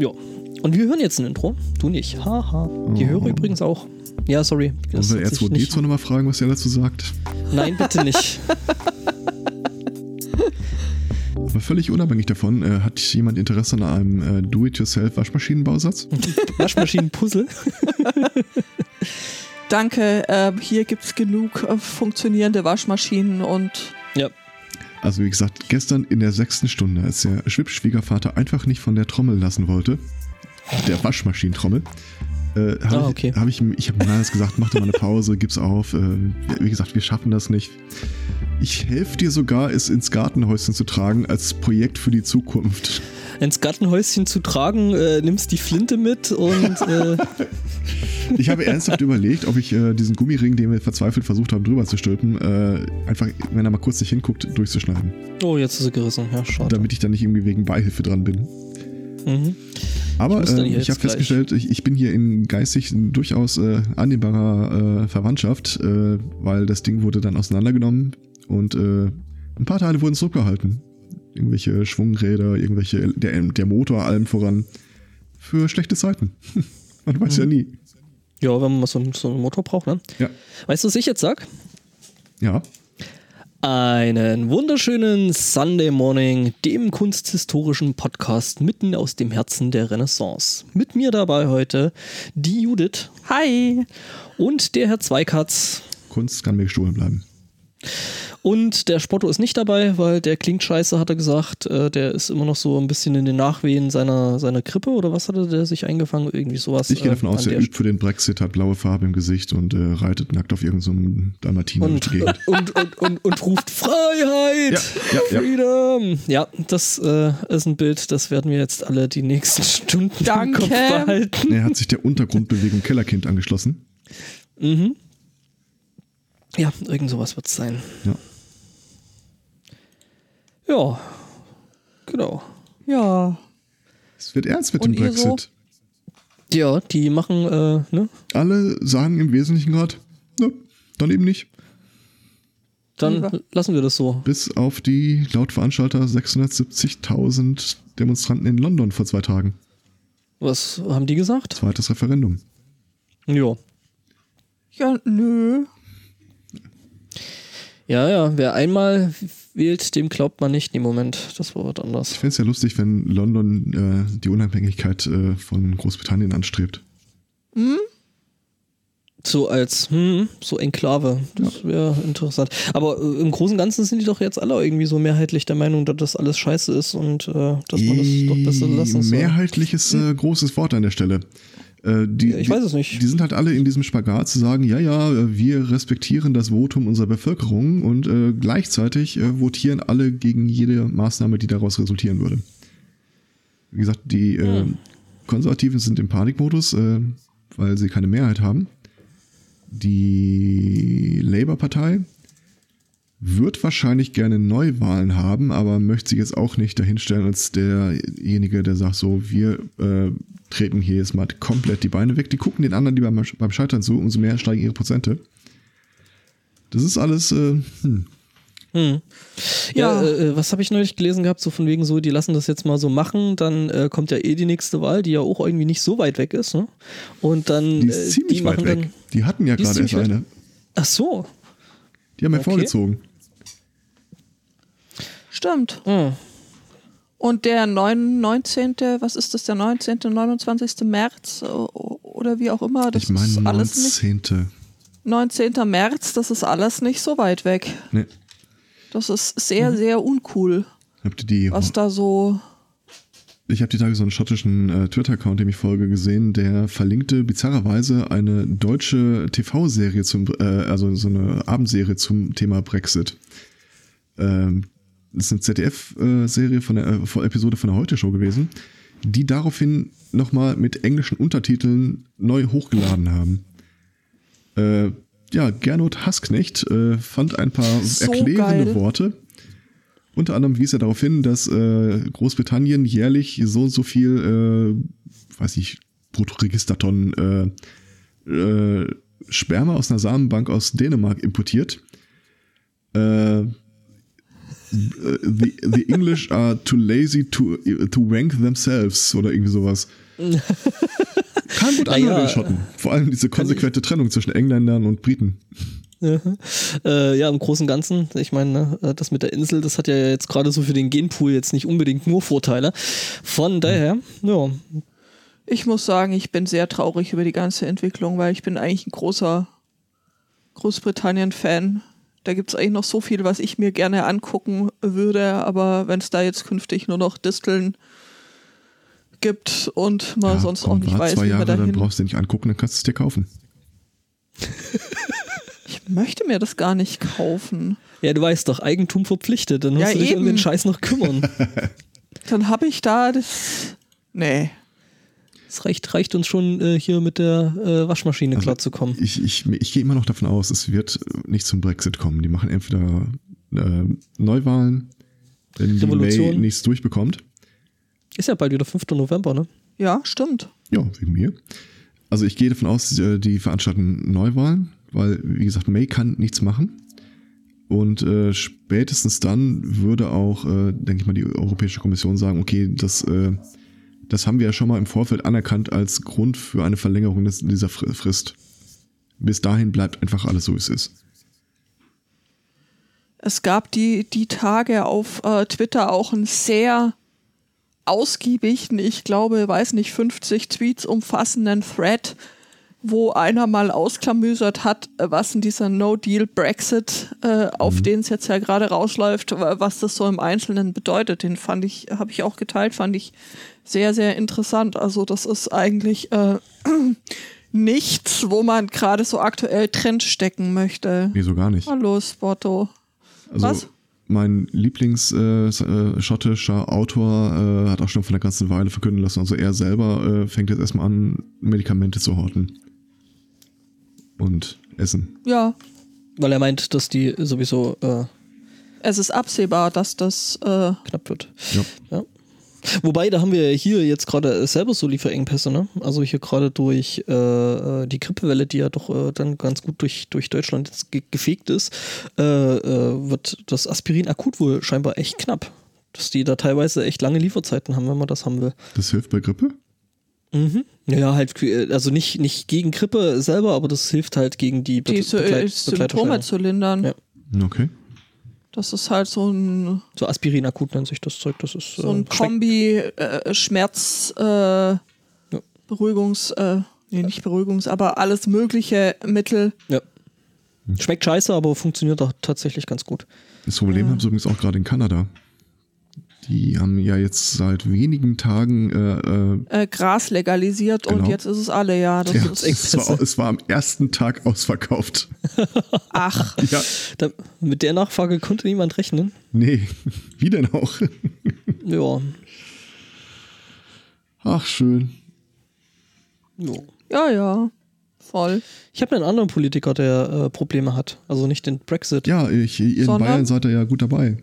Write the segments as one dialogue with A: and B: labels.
A: Ja. Und wir hören jetzt ein Intro. Du nicht. Haha. Die
B: Oh.
A: höre übrigens auch. Ja, sorry. Das
B: Wollen wir
A: hat sich nicht-
B: R2D2 nochmal fragen, was er dazu sagt?
A: Nein, bitte nicht.
B: Aber völlig unabhängig davon, äh, hat jemand Interesse an einem äh, Do-it-yourself-Waschmaschinenbausatz?
A: Waschmaschinenpuzzle.
C: Danke, ähm, hier gibt's genug äh, funktionierende Waschmaschinen und
A: Ja.
B: Also wie gesagt, gestern in der sechsten Stunde, als der Schwippschwiegervater einfach nicht von der Trommel lassen wollte, der Waschmaschinentrommel, äh, habe
A: Ah,
B: ich,
A: okay.
B: hab ich, ihm- ich habe alles gesagt, mach doch mal eine Pause, gib's auf. Äh, wie gesagt, wir schaffen das nicht. Ich helfe dir sogar, es ins Gartenhäuschen zu tragen als Projekt für die Zukunft.
A: Ins Gartenhäuschen zu tragen, äh, nimmst die Flinte mit und äh,
B: Ich habe ernsthaft überlegt, ob ich äh, diesen Gummiring, den wir verzweifelt versucht haben, drüber zu stülpen, äh, einfach, wenn er mal kurz nicht hinguckt, durchzuschneiden.
A: oh, jetzt ist sie gerissen. Ja, schade.
B: Damit ich dann nicht irgendwie wegen Beihilfe dran bin.
A: Mhm.
B: Aber
A: Ich
B: äh, ich habe festgestellt, ich, ich bin hier in geistig durchaus äh, annehmbarer äh, Verwandtschaft, äh, weil das Ding wurde dann auseinandergenommen und äh, ein paar Teile wurden zurückgehalten. Irgendwelche Schwungräder, irgendwelche, der, der Motor allem voran. Für schlechte Zeiten. Man weiß
A: Mhm.
B: ja nie.
A: Ja, wenn man so, so einen Motor braucht, ne?
B: Ja.
A: Weißt du, was ich jetzt sag?
B: Ja.
A: Einen wunderschönen Sunday Morning, dem kunsthistorischen Podcast mitten aus dem Herzen der Renaissance. Mit mir dabei heute die Judith
C: Hi!
A: und der Herr Zweikatz.
B: Kunst kann mir gestohlen bleiben.
A: Und der Spotto ist nicht dabei, weil der klingt scheiße, hat er gesagt. Äh, der ist immer noch so ein bisschen in den Nachwehen seiner, seiner Grippe oder was hatte der sich eingefangen? Irgendwie sowas.
B: Ich gehe
A: äh,
B: davon aus,
A: an
B: er
A: der
B: übt für den Brexit, hat blaue Farbe im Gesicht und äh, reitet nackt auf irgendeinem Dalmatiner durch
A: und,
B: Gegend.
A: und, und, und, und ruft Freiheit!
B: Ja, ja, ja.
A: Freedom! Ja, das äh, ist ein Bild, das werden wir jetzt alle die nächsten Stunden im
C: Danke.
A: Kopf behalten.
B: Er hat sich der Untergrundbewegung Kellerkind angeschlossen.
A: Mhm. Ja, irgend sowas wird es sein.
B: Ja.
A: Ja, genau.
C: Ja.
B: Es wird ernst mit
C: Und
B: dem
C: ihr so?
B: Brexit.
A: Ja, die machen, äh, ne?
B: Alle sagen im Wesentlichen gerade, ne, dann eben nicht.
A: Dann
C: Lieber.
A: lassen wir das so.
B: Bis auf die laut Veranstalter 670.000 Demonstranten in London vor zwei Tagen.
A: Was haben die gesagt?
B: Zweites Referendum.
A: Ja.
C: Ja, nö.
A: Ja, ja, wer einmal wählt, dem glaubt man nicht im Moment. Das war was
B: Ich
A: anderes.
B: fände es ja lustig, wenn London äh, die Unabhängigkeit äh, von Großbritannien anstrebt.
A: So als, hm, so Enklave. Das wäre interessant. Aber äh, im Großen und Ganzen sind die doch jetzt alle irgendwie so mehrheitlich der Meinung, dass das alles scheiße ist und äh, dass man das doch besser lassen soll.
B: Mehrheitliches äh, großes Wort an der Stelle. Äh, die,
A: ich weiß es nicht.
B: Die sind halt alle in diesem Spagat zu sagen, ja, ja, wir respektieren das Votum unserer Bevölkerung und äh, gleichzeitig äh, votieren alle gegen jede Maßnahme, die daraus resultieren würde. Wie gesagt, die äh,
A: Hm.
B: Konservativen sind im Panikmodus, äh, weil sie keine Mehrheit haben. Die Labour-Partei wird wahrscheinlich gerne Neuwahlen haben, aber möchte sich jetzt auch nicht dahinstellen als derjenige, der sagt so, wir äh, treten hier jetzt mal komplett die Beine weg. Die gucken den anderen, die beim, Scheitern zu, umso mehr steigen ihre Prozente. Das ist alles, äh, hm.
A: Hm. Ja,
C: Ja.
A: Äh, was habe ich neulich gelesen gehabt, so von wegen so, die lassen das jetzt mal so machen, dann äh, kommt ja eh die nächste Wahl, die ja auch irgendwie nicht so weit weg ist, ne? Und dann
B: die ist
A: äh,
B: ziemlich
A: die
B: weit weg.
A: dann.
B: die hatten ja gerade erst eine.
A: Ach so.
B: Die haben ja
A: Okay.
B: vorgezogen.
C: Stimmt.
A: Hm.
C: Und der 9, 19., was ist das, der 19., 29. März äh, oder wie auch immer, das
B: ich meine
C: ist alles nicht.
B: 19.
C: 19. März, das ist alles nicht so weit weg.
B: Ne,
C: Das ist sehr,
A: Mhm.
C: sehr uncool,
B: habt ihr die
C: was da so.
B: Ich habe die Tage so einen schottischen äh, Twitter-Account, dem ich folge, gesehen, der verlinkte bizarrerweise eine deutsche TV-Serie zum, äh, also so eine Abendserie zum Thema Brexit. Ähm, das ist eine ZDF-Serie von der äh, von- Episode von der Heute-Show gewesen, die daraufhin nochmal mit englischen Untertiteln neu hochgeladen haben. Äh, ja, Gernot Hasknecht äh, fand ein paar
C: So
B: erklärende
C: geil.
B: Worte. Unter anderem wies er darauf hin, dass äh, Großbritannien jährlich so und so viel, äh, weiß ich, Bruttoregistertonnen äh, Sperma aus einer Samenbank aus Dänemark importiert. Äh, the, the English are too lazy to, to wank themselves oder irgendwie sowas. Kann gut anhören,
A: Naja,
B: den Schotten. Vor allem diese konsequente Trennung zwischen Engländern und Briten.
A: Äh, ja, im Großen und Ganzen, ich meine, ne, das mit der Insel, das hat ja jetzt gerade so für den Genpool jetzt nicht unbedingt nur Vorteile. Von daher, ja,
C: Ich muss sagen, ich bin sehr traurig über die ganze Entwicklung, weil ich bin eigentlich ein großer Großbritannien-Fan. Da gibt es eigentlich noch so viel, was ich mir gerne angucken würde, aber wenn es da jetzt künftig nur noch Disteln gibt und man
B: Ja,
C: sonst
B: komm,
C: auch nicht weiß,
B: zwei
C: wie
B: Jahre,
C: man
B: dann
C: dahin.
B: brauchst du dir nicht angucken, dann kannst du es dir kaufen.
C: Ich möchte mir das gar nicht kaufen.
A: ja, du weißt doch, Eigentum verpflichtet, dann musst
C: Ja,
A: du dich um
C: eben.
A: den Scheiß noch kümmern.
C: Dann habe ich da das. Nee.
A: Es reicht, reicht uns schon, äh, hier mit der äh, Waschmaschine
B: Also,
A: klarzukommen.
B: Ich, ich, ich gehe immer noch davon aus, es wird nicht zum Brexit kommen. Die machen entweder äh, Neuwahlen, wenn die May
A: Revolution.
B: nichts durchbekommt.
A: Ist ja bald wieder 5. November, ne?
C: Ja, stimmt.
B: Ja, wegen mir. Also ich gehe davon aus, äh, die veranstalten Neuwahlen, weil, wie gesagt, May kann nichts machen. Und äh, spätestens dann würde auch, äh, denke ich mal, die Europäische Kommission sagen, okay, das, äh, das haben wir ja schon mal im Vorfeld anerkannt als Grund für eine Verlängerung des, dieser Fr- Frist. Bis dahin bleibt einfach alles so, wie es ist.
C: Es gab die, die Tage auf äh, Twitter auch einen sehr ausgiebigen, ich glaube, weiß nicht, 50 Tweets umfassenden Thread, wo einer mal ausklamüsert hat, äh, was in dieser No-Deal-Brexit, äh, auf den es jetzt ja gerade rausläuft, wa- was das so im Einzelnen bedeutet. Den fand ich, habe ich auch geteilt, fand ich sehr, sehr interessant. Also das ist eigentlich äh, nichts, wo man gerade so aktuell Trend stecken möchte.
B: Nee, so gar nicht.
C: Hallo, Spotto.
B: Also
C: Was?
B: mein Lieblings-schottischer äh, schottischer Autor äh, hat auch schon von einer ganzen Weile verkünden lassen, also er selber äh, fängt jetzt erstmal an, Medikamente zu horten. Und essen.
C: Ja,
A: Weil er meint, dass die sowieso äh,
C: es ist absehbar, dass das äh,
A: knapp wird.
B: Ja.
A: Ja. Wobei, da haben wir hier jetzt gerade selber so Lieferengpässe, ne? Also hier gerade durch äh, äh, die Grippewelle, die ja doch äh, dann ganz gut durch, durch Deutschland jetzt ge gefegt ist, äh, äh, wird das Aspirin akut wohl scheinbar echt knapp. Dass die da teilweise echt lange Lieferzeiten haben, wenn man das haben will.
B: Das hilft bei Grippe?
A: Mhm. Ja, halt, äh, also nicht, nicht gegen Grippe selber, aber das hilft halt gegen die,
C: die
A: Be
C: Sy
A: Begleit
C: Symptome zu lindern.
A: Ja.
B: Okay.
C: Das ist halt so ein,
A: So Aspirin akut nennt sich das Zeug. Das ist
C: so ein
A: äh,
C: Kombi äh, Schmerz äh, Beruhigungs äh, nee, nicht Beruhigungs, aber alles mögliche Mittel.
A: Ja. Schmeckt scheiße, aber funktioniert auch tatsächlich ganz gut.
B: Das Problem haben sie übrigens auch gerade in Kanada. Die haben ja jetzt seit wenigen Tagen äh, äh,
C: Äh, Gras legalisiert und
B: Genau.
C: jetzt ist es alle, ja. Das
B: ja,
C: ist,
B: es, war, es war am ersten Tag ausverkauft.
C: ach,
B: Ja,
A: Da, mit der Nachfrage konnte niemand rechnen.
B: nee, wie denn auch?
A: Ja.
B: Ach, schön.
A: ja.
C: ja, ja, voll.
A: Ich habe einen anderen Politiker, der äh, Probleme hat. Also nicht den Brexit.
B: Ja, ich, in
C: Sondern?
B: Bayern seid ihr ja gut dabei.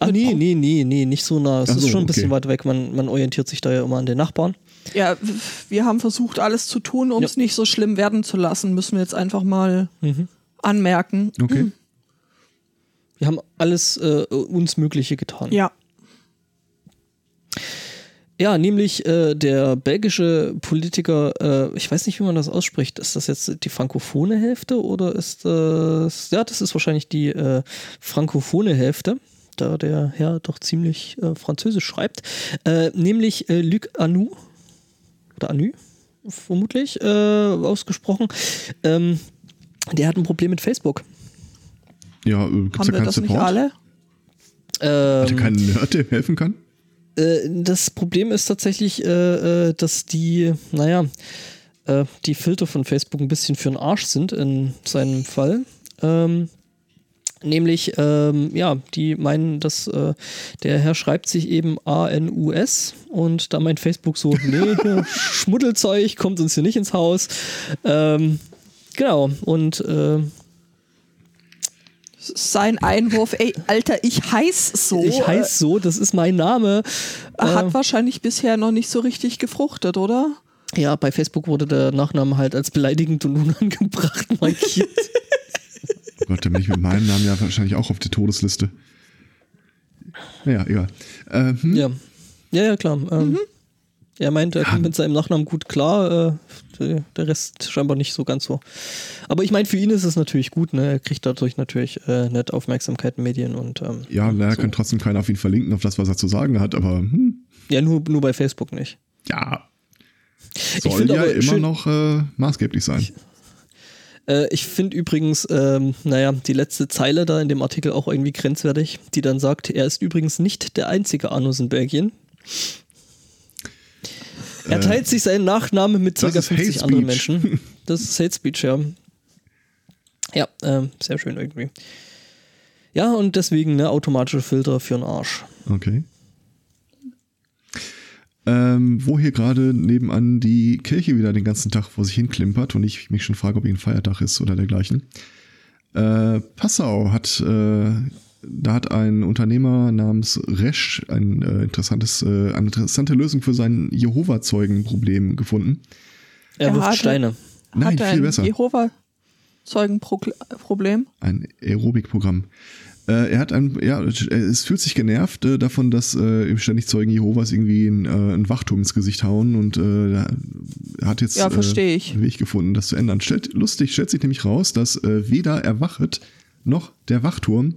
A: Ah, nee, nee, nee, nee, nicht so nah. Es
B: Ach
A: ist
B: so,
A: schon ein bisschen
B: okay.
A: weit weg. Man, man orientiert sich da ja immer an den Nachbarn.
C: Ja, wir haben versucht, alles zu tun, um es
A: Ja.
C: nicht so schlimm werden zu lassen, müssen wir jetzt einfach mal
A: Mhm.
C: anmerken.
B: Okay.
A: Wir haben alles äh, uns Mögliche getan.
C: Ja.
A: Ja, nämlich äh, der belgische Politiker, äh, ich weiß nicht, wie man das ausspricht. Ist das jetzt die frankophone Hälfte oder ist das. Ja, das ist wahrscheinlich die äh, frankophone Hälfte, da der Herr doch ziemlich äh, französisch schreibt. Äh, nämlich äh, Luc Anu. Oder Anu, vermutlich äh, ausgesprochen. Ähm, der hat ein Problem mit Facebook.
B: Ja, äh, gibt's
C: Haben
B: da
C: wir
B: keinen
C: das nicht
B: Support?
C: alle?
B: Hat
A: Ähm,
B: keinen Nerd, der ihm helfen kann?
A: Äh, das Problem ist tatsächlich, dass die, naja, die Filter von Facebook ein bisschen für den Arsch sind in seinem Fall. Ähm, nämlich, ähm, ja, die meinen, dass äh, der Herr schreibt sich eben A-N-U-S und da meint Facebook so, nee, Schmuddelzeug kommt uns hier nicht ins Haus. Ähm, genau, und äh,
C: Sein Einwurf, ey, Alter, ich heiß so.
A: ich heiße so, das ist mein Name.
C: äh, hat
A: Äh,
C: wahrscheinlich bisher noch nicht so richtig gefruchtet, oder?
A: Ja, bei Facebook wurde der Nachname halt als beleidigend und unangebracht markiert.
B: Oh Gott, dann bin ich mit meinem Namen ja wahrscheinlich auch auf der Todesliste. Naja, egal. Äh, hm?
A: Ja. Ja, ja, klar. Ähm,
C: Mhm.
A: Er meint, er kommt mit seinem Nachnamen gut klar, äh, der Rest scheinbar nicht so ganz so. Aber ich meine, für ihn ist es natürlich gut, ne? Er kriegt dadurch natürlich äh, nett Aufmerksamkeit in Medien und ähm,
B: Ja, leider
A: so.
B: kann trotzdem keiner auf ihn verlinken, auf das, was er zu sagen hat, aber hm,
A: ja, nur, nur bei Facebook nicht.
B: ja.
A: Ich
B: Soll ja immer
A: schön-
B: noch äh, maßgeblich sein.
A: Äh, ich finde übrigens, ähm, naja, die letzte Zeile da in dem Artikel auch irgendwie grenzwertig, die dann sagt, er ist übrigens nicht der einzige Anus in Belgien. Er teilt sich seinen Nachnamen mit
B: Äh,
A: ca.
B: ist Hate
A: 50 anderen. Menschen. Das ist Hate Speech, ja. Ja, ähm, sehr schön irgendwie. Ja, und deswegen ne, automatische Filter für den Arsch.
B: Okay. Ähm, wo hier gerade nebenan die Kirche wieder den ganzen Tag vor sich hin klimpert und ich mich schon frage, ob hier ein Feiertag ist oder dergleichen. Äh, Passau hat, äh, da hat ein Unternehmer namens Resch ein äh, interessantes, äh, eine interessante Lösung für sein Jehova-Zeugen-Problem gefunden.
A: Er
C: Er
A: wirft
C: hatte-
A: Steine.
B: Nein,
C: Hat er
B: viel
C: ein
B: besser.
C: Jehova-Zeugen-Problem?
B: Ein Aerobikprogramm. Äh, er hat ein, ja, es fühlt sich genervt äh, davon, dass äh, ihm ständig Zeugen Jehovas irgendwie ein, äh, ein Wachturm ins Gesicht hauen und äh, er hat jetzt
C: Ja, versteh
B: äh,
C: ich.
B: einen Weg gefunden, das zu ändern. Stellt, lustig stellt sich nämlich raus, dass äh, weder Erwachet noch der Wachturm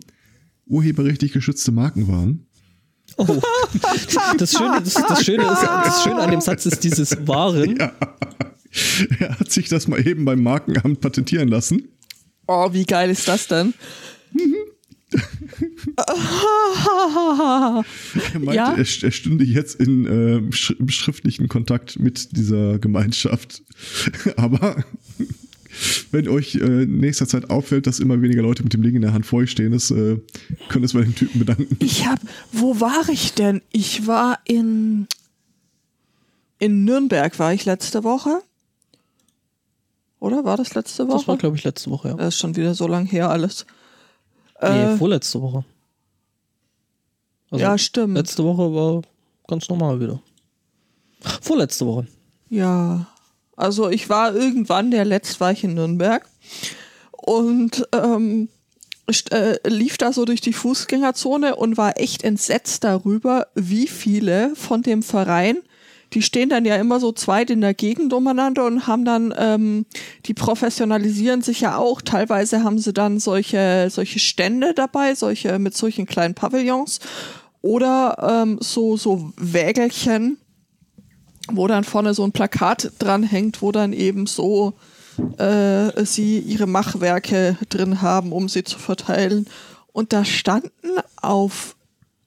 B: urheberrechtlich geschützte Marken waren.
A: Oh. Das Schöne, das, das, Schöne ist, das Schöne an dem Satz ist dieses Waren.
B: Er hat sich das mal eben beim Markenamt patentieren lassen.
C: Oh, wie geil ist das denn?
B: Er meinte,
C: Ja?
B: er, st- er stünde jetzt in äh, sch schriftlichen Kontakt mit dieser Gemeinschaft. Aber wenn euch äh, in nächster Zeit auffällt, dass immer weniger Leute mit dem Ding in der Hand vor euch stehen, das äh, könnt ihr es bei dem Typen bedanken.
C: Ich hab, wo war ich denn? Ich war in, in Nürnberg, war ich letzte Woche. Oder war das letzte Woche?
A: Das war, glaube ich, letzte Woche, ja.
C: das ist schon wieder so lang her alles.
A: Nee,
C: Äh,
A: vorletzte Woche. Also,
C: ja, stimmt.
A: Letzte Woche war ganz normal wieder. Vorletzte Woche.
C: Ja, also ich war irgendwann, der letzt war ich in Nürnberg und ähm, äh, lief da so durch die Fußgängerzone und war echt entsetzt darüber, wie viele von dem Verein, die stehen dann ja immer so zweit in der Gegend umeinander und haben dann, ähm, die professionalisieren sich ja auch. Teilweise haben sie dann solche, solche Stände dabei, solche mit solchen kleinen Pavillons oder ähm, so, so Wägelchen, wo dann vorne so ein Plakat dran hängt, wo dann eben so äh, sie ihre Machwerke drin haben, um sie zu verteilen. Und da standen auf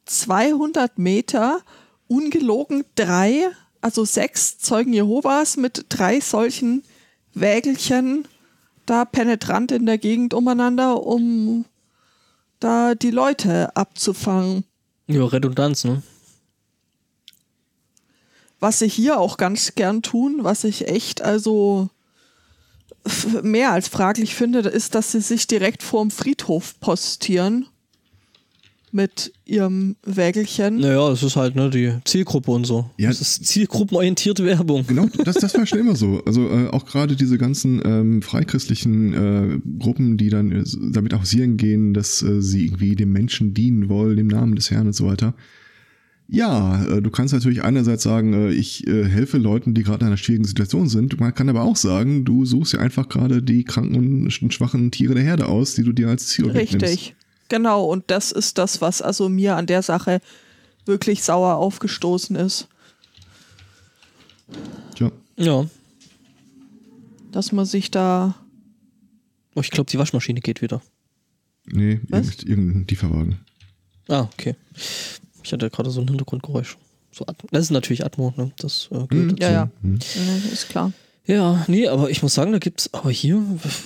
C: 200 Meter ungelogen drei, also sechs Zeugen Jehovas mit drei solchen Wägelchen da penetrant in der Gegend umeinander, um da die Leute abzufangen.
A: Ja, Redundanz, ne?
C: was sie hier auch ganz gern tun, was ich echt also mehr als fraglich finde, ist, dass sie sich direkt vorm Friedhof postieren mit ihrem Wägelchen.
A: Naja, es ist halt ne, die Zielgruppe und so.
B: Ja.
A: Es ist zielgruppenorientierte Werbung.
B: Genau, das, das war schon immer so. Also äh, auch gerade diese ganzen ähm, freikristlichen äh, Gruppen, die dann äh, damit hausieren gehen, dass äh, sie irgendwie dem Menschen dienen wollen, im Namen des Herrn und so weiter. Ja, äh, du kannst natürlich einerseits sagen, äh, ich äh, helfe Leuten, die gerade in einer schwierigen Situation sind. Man kann aber auch sagen, du suchst ja einfach gerade die kranken und sch- schwachen Tiere der Herde aus, die du dir als Ziel nimmst.
C: Richtig. Genau, und das ist das, was also mir an der Sache wirklich sauer aufgestoßen ist,
B: Tja,
A: Ja.
C: dass man sich da
A: Oh, ich glaube, die Waschmaschine geht wieder.
B: nee,
C: Was?
B: irgend- irgendein Lieferwagen.
A: Ah, okay. Ich hatte gerade so ein Hintergrundgeräusch. So Atmo. Das ist natürlich Atmo, ne? Das äh, gehört
B: Hm,
A: dazu.
C: Ja, ja.
B: Hm.
C: äh, ist klar.
A: Ja, nee, aber ich muss sagen, da gibt's, aber hier,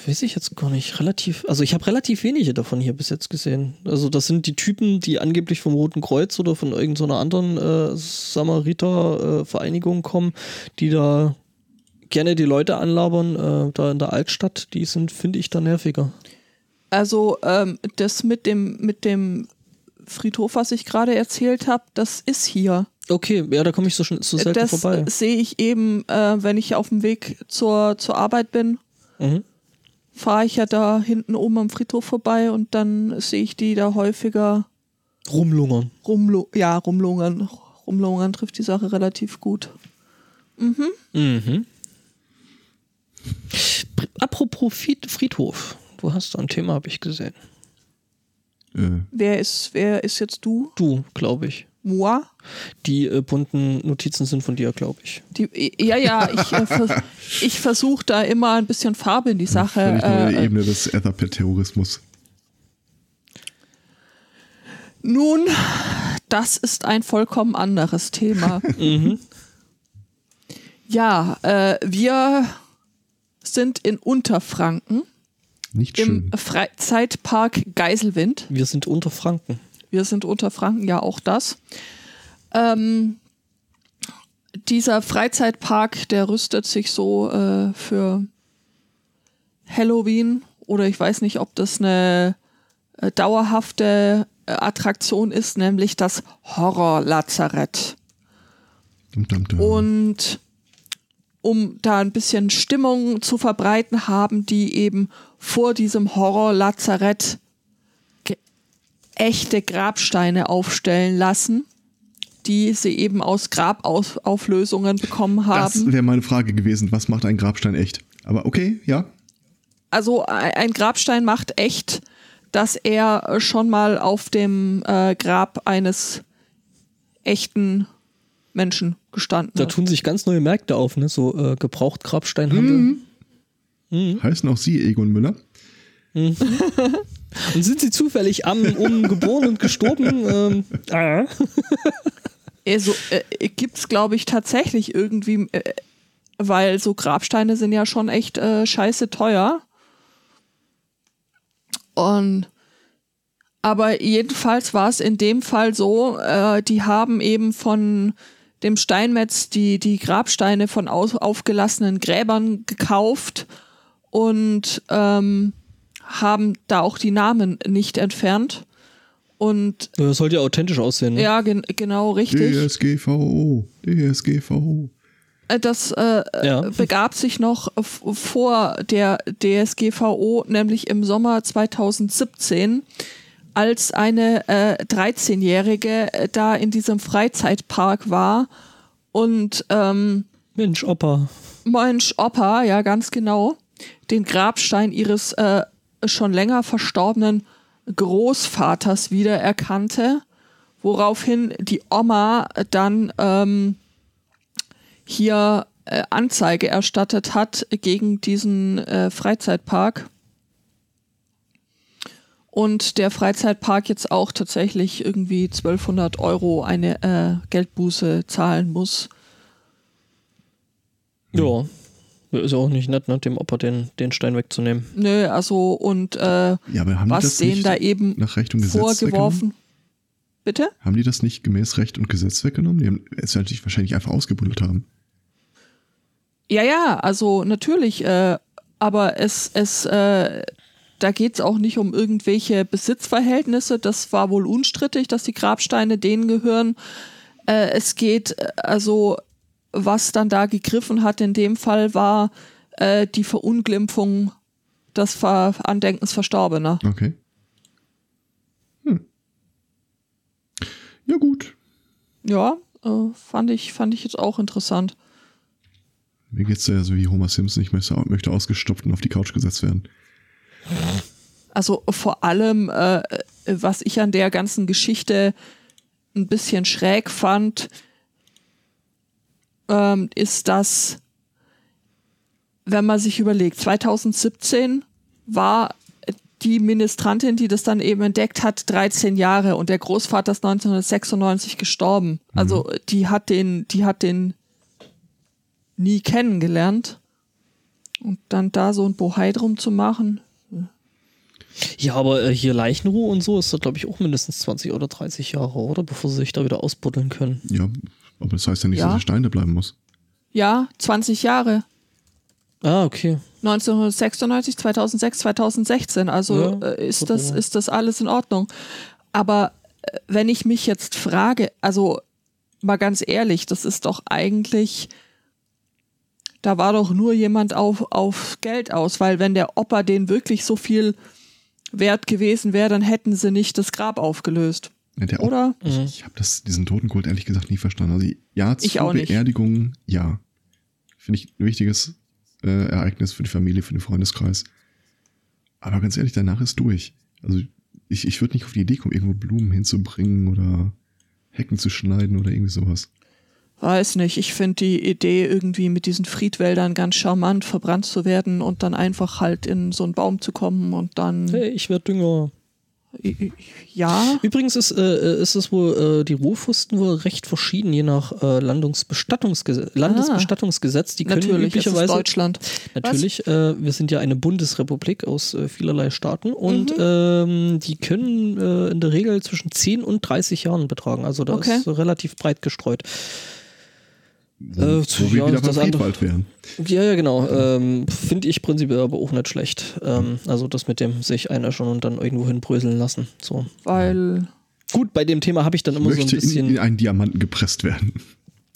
A: weiß ich jetzt gar nicht, relativ, also ich habe relativ wenige davon hier bis jetzt gesehen. Also das sind die Typen, die angeblich vom Roten Kreuz oder von irgendeiner anderen äh, Samariter-Vereinigung kommen, die da gerne die Leute anlabern, äh, da in der Altstadt, die sind, finde ich, da nerviger.
C: Also ähm, das mit dem, mit dem Friedhof, was ich gerade erzählt habe, das ist hier.
A: Okay, ja, da komme ich so, schon, so selten
C: das
A: vorbei.
C: äh, sehe ich eben, äh, wenn ich auf dem Weg zur, zur Arbeit bin,
A: Mhm.
C: fahre ich ja da hinten oben am Friedhof vorbei und dann sehe ich die da häufiger
A: Rumlungern.
C: Rumlo ja, rumlungern. Rumlungern trifft die Sache relativ gut.
A: Mhm. Apropos Fried- Friedhof. Du hast da ein Thema, habe ich gesehen.
B: Äh,
C: Wer ist, wer ist jetzt du?
A: Du, glaube ich.
C: Moi?
A: Die äh, bunten Notizen sind von dir, glaube ich.
C: Die, ja, ja, ich, äh, vers ich versuche da immer ein bisschen Farbe in die Sache.
B: völlig neue
C: Äh,
B: Ebene des Etherpad-Terrorismus.
C: Nun, das ist ein vollkommen anderes Thema. Ja, äh, wir sind in Unterfranken
B: Nicht
C: im
B: schön.
C: Freizeitpark Geiselwind.
A: Wir sind unter Franken.
C: Wir sind Unterfranken, ja auch das. Ähm, dieser Freizeitpark, der rüstet sich so äh, für Halloween oder ich weiß nicht, ob das eine äh, dauerhafte äh, Attraktion ist, nämlich das Horror-Lazarett. Und um da ein bisschen Stimmung zu verbreiten, haben die eben vor diesem Horror-Lazarett echte Grabsteine aufstellen lassen, die sie eben aus Grabauflösungen bekommen
B: das
C: haben.
B: wäre meine Frage gewesen. Was macht ein Grabstein echt? Aber okay, ja.
C: Also ein ein Grabstein macht echt, dass er schon mal auf dem äh, Grab eines echten Menschen gestanden
A: Da
C: hat.
A: tun sich ganz neue Märkte auf, ne? So äh, Gebraucht-Grabsteinhandel.
B: Heißen auch Sie Egon Müller?
A: Und sind sie zufällig am um geboren und gestorben? Ähm, ah.
C: Also äh, gibt's glaube ich tatsächlich irgendwie, äh, weil so Grabsteine sind ja schon echt äh, scheiße teuer. Und aber jedenfalls war es in dem Fall so, äh, die haben eben von dem Steinmetz die, die Grabsteine von aus, aufgelassenen Gräbern gekauft und ähm, haben da auch die Namen nicht entfernt. Und
A: Das sollte ja authentisch aussehen. Ne?
C: ja, gen genau richtig.
B: DSGVO, DSGVO.
C: Äh, Das äh,
A: Ja.
C: begab sich noch vor der DSGVO, nämlich im Sommer 2017, als eine äh, 13-Jährige äh, da in diesem Freizeitpark war und ähm,
A: Mensch, Opa.
C: Mensch Opa, ja ganz genau, den Grabstein ihres äh, schon länger verstorbenen Großvaters wiedererkannte, woraufhin die Oma dann ähm, hier äh, Anzeige erstattet hat gegen diesen äh, Freizeitpark. Und der Freizeitpark jetzt auch tatsächlich irgendwie 1200 Euro eine äh, Geldbuße zahlen muss.
A: Ja. Ist ja auch nicht nett, ne, dem Opa den, den Stein wegzunehmen.
C: Nö, also und äh,
B: Ja, aber haben die
C: was
B: das
C: denen da eben
B: nach Recht und Gesetz weggenommen?
C: vorgeworfen. Bitte?
B: Haben die das nicht gemäß Recht und Gesetz weggenommen? Die haben es natürlich wahrscheinlich einfach ausgebuddelt haben.
C: Ja, ja, also natürlich, äh, aber es, es, äh, da geht's auch nicht um irgendwelche Besitzverhältnisse. Das war wohl unstrittig, dass die Grabsteine denen gehören. Äh, es geht, äh, also, was dann da gegriffen hat in dem Fall, war äh, die Verunglimpfung des Ver Andenkens Verstorbener.
B: Okay. Hm. Ja, gut.
C: Ja, äh, fand ich, fand ich jetzt auch interessant.
B: Mir geht's ja so wie Homer Simpson. Ich möchte, möchte ausgestopft und auf die Couch gesetzt werden.
C: Also vor allem, äh, was ich an der ganzen Geschichte ein bisschen schräg fand, ähm, ist, dass, wenn man sich überlegt, 2017 war die Ministrantin, die das dann eben entdeckt hat, 13 Jahre und der Großvater ist 1996 gestorben. Also die hat den, die hat den nie kennengelernt. Und dann da so ein Bohai drum zu machen,
A: Ja, aber äh, hier Leichenruhe und so ist da, glaube ich, auch mindestens 20 oder 30 Jahre, oder? Bevor sie sich da wieder ausbuddeln können.
B: Ja, aber das heißt ja nicht,
C: Ja.
B: dass der Stein da bleiben muss.
C: Ja, 20 Jahre.
A: Ah, okay.
C: 1996, 2006, 2016. Also
A: Ja,
C: äh, ist, das, ist das alles in Ordnung. Aber äh, wenn ich mich jetzt frage, also mal ganz ehrlich, das ist doch eigentlich, da war doch nur jemand auf, auf Geld aus, weil wenn der Opa den wirklich so viel wert gewesen wäre, dann hätten sie nicht das Grab aufgelöst.
B: Ja, der
C: Oder?
B: Ich,
A: Mhm.
B: ich habe diesen Totenkult ehrlich gesagt nie verstanden. Also ja,
C: Ich
B: zur
C: auch nicht.
B: Beerdigung, ja. Finde ich ein wichtiges äh, Ereignis für die Familie, für den Freundeskreis. Aber ganz ehrlich, danach ist durch. Also ich, ich würde nicht auf die Idee kommen, irgendwo Blumen hinzubringen oder Hecken zu schneiden oder irgendwie sowas.
C: Weiß nicht. Ich finde die Idee, irgendwie mit diesen Friedwäldern ganz charmant verbrannt zu werden und dann einfach halt in so einen Baum zu kommen und dann.
A: Hey, ich werde Dünger.
C: Ja.
A: Übrigens ist, äh, ist es wohl, äh, die Rohfusten wohl recht verschieden, je nach äh, Landungsbestattungsgesetz, Landesbestattungsgesetz. Die können
C: Ah. Natürlich,
A: üblicherweise.
C: Deutschland.
A: Natürlich, äh, wir sind ja eine Bundesrepublik aus äh, vielerlei Staaten und
C: Mhm.
A: ähm, die können äh, in der Regel zwischen 10 und 30 Jahren betragen. Also da
C: Okay.
A: ist relativ breit gestreut. Äh,
B: wo wir
A: ja,
B: wieder
A: das andere-
B: wären.
A: Ja, ja, genau. Ähm, Finde ich prinzipiell aber auch nicht schlecht. Ähm, also das mit dem sich einäschern und dann irgendwo hinbröseln lassen. So.
C: Weil.
A: Gut, bei dem Thema habe ich dann immer so ein bisschen.
B: in, in einen Diamanten gepresst werden.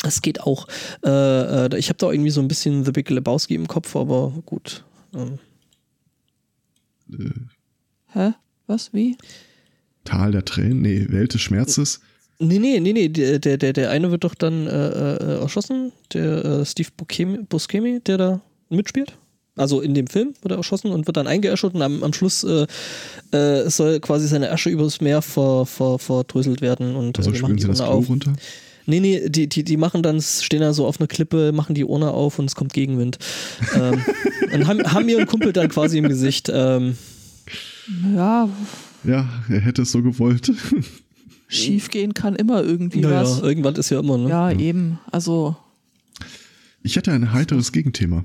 A: Es geht auch. Äh, äh, ich habe da irgendwie so ein bisschen The Big Lebowski im Kopf, aber gut. Ähm,
B: Äh,
C: Hä? Was? Wie?
B: Tal der Tränen, nee, Welt des Schmerzes.
A: Nee, nee, nee, nee. Der, der, der, der eine wird doch dann äh, äh, erschossen. Der äh, Steve Buscemi, Buscemi, der da mitspielt. Also in dem Film wird er erschossen und wird dann eingeäschert und am, am Schluss äh, äh, soll quasi seine Asche übers Meer ver, ver, verdröselt werden. Und
B: Also
A: äh, die machen
B: spülen
A: die
B: sie das Klo
A: auf.
B: runter.
A: Nee, nee, die, die, die machen dann, stehen da so auf einer Klippe, machen die Urne auf und es kommt Gegenwind. ähm, und haben, haben ihren Kumpel dann quasi im Gesicht. Ähm,
C: Ja,
B: Ja, er hätte es so gewollt.
C: Schiefgehen kann immer irgendwie
A: naja,
C: was.
A: irgendwann ist ja immer, ne?
C: Ja, eben. Also.
B: Ich hätte ein heiteres Gegenthema.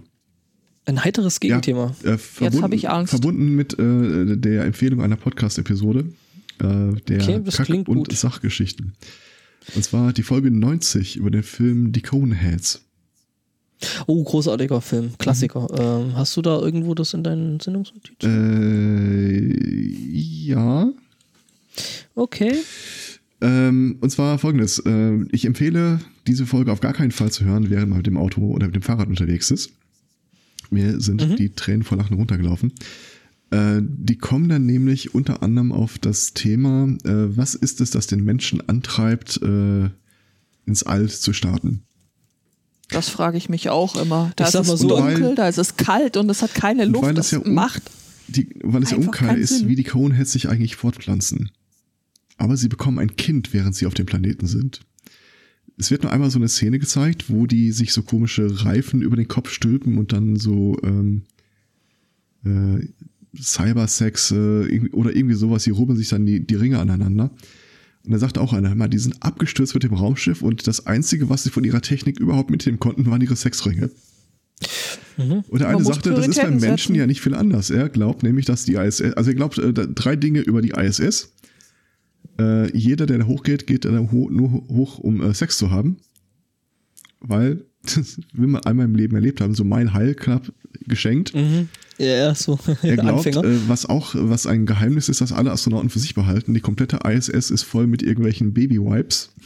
A: Ein heiteres Gegenthema.
B: Ja, äh, verbunden,
C: hab ich Angst.
B: Verbunden mit äh, der Empfehlung einer Podcast-Episode, äh, der
A: Okay, das
B: Kack- und
A: gut.
B: Sachgeschichten. Und zwar die Folge 90 über den Film Die Coneheads.
A: Oh, großartiger Film, Klassiker.
B: Mhm.
A: Ähm, hast du da irgendwo das in deinen Sendungsnotizen?
B: Äh, ja.
A: Okay.
B: Ähm, und zwar folgendes. Äh, ich empfehle, diese Folge auf gar keinen Fall zu hören, während man mit dem Auto oder mit dem Fahrrad unterwegs ist. Mir sind
A: Mhm.
B: die Tränen vor Lachen runtergelaufen. Äh, die kommen dann nämlich unter anderem auf das Thema, äh, was ist es, das den Menschen antreibt, äh, ins All zu starten?
C: Das frage ich mich auch immer. Da ist es
A: so,
C: dunkel,
B: weil-
C: da ist es kalt und es hat keine Luft.
B: weil
C: Das
B: es ja
C: macht
B: Die, weil es ja unklar ist,
C: Sinn.
B: wie die Coneheads sich eigentlich fortpflanzen. Aber sie bekommen ein Kind, während sie auf dem Planeten sind. Es wird nur einmal so eine Szene gezeigt, wo die sich so komische Reifen über den Kopf stülpen und dann so ähm, äh, Cybersex äh, oder irgendwie sowas, die rubbeln sich dann die, die Ringe aneinander. Und da sagt auch einer, mal, die sind abgestürzt mit dem Raumschiff und das Einzige, was sie von ihrer Technik überhaupt mitnehmen konnten, waren ihre Sexringe.
A: Mhm.
B: Und der eine sagte, das ist beim Menschen
C: setzen.
B: ja nicht viel anders. Er glaubt nämlich, dass die ISS, also er glaubt äh, drei Dinge über die ISS. Äh, jeder, der da hochgeht, geht da ho nur hoch, um äh, Sex zu haben. Weil, das will man einmal im Leben erlebt haben, so mein Heil knapp geschenkt.
A: Mhm. Ja, ja, so.
B: Er glaubt,
A: Anfänger.
B: äh, was auch, was ein Geheimnis ist, dass alle Astronauten für sich behalten. Die komplette ISS ist voll mit irgendwelchen Baby-Wipes.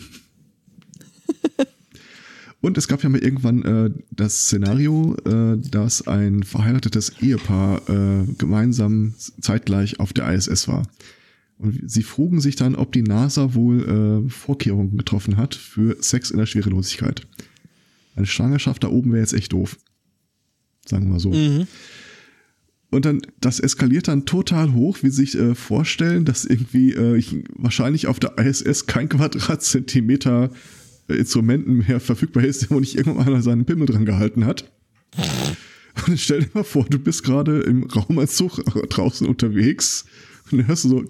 B: Und es gab ja mal irgendwann äh, das Szenario, äh, dass ein verheiratetes Ehepaar äh, gemeinsam zeitgleich auf der ISS war. Und sie frugen sich dann, ob die NASA wohl äh, Vorkehrungen getroffen hat für Sex in der Schwerelosigkeit. Eine Schwangerschaft da oben wäre jetzt echt doof. Sagen wir mal so.
A: Mhm.
B: Und dann, das eskaliert dann total hoch, wie Sie sich äh, vorstellen, dass irgendwie äh, ich, wahrscheinlich auf der ISS kein Quadratzentimeter äh, Instrumenten mehr verfügbar ist, wo nicht irgendwann einer seinen Pimmel dran gehalten hat. Und dann stell dir mal vor, du bist gerade im Raumanzug draußen unterwegs und dann hörst du so,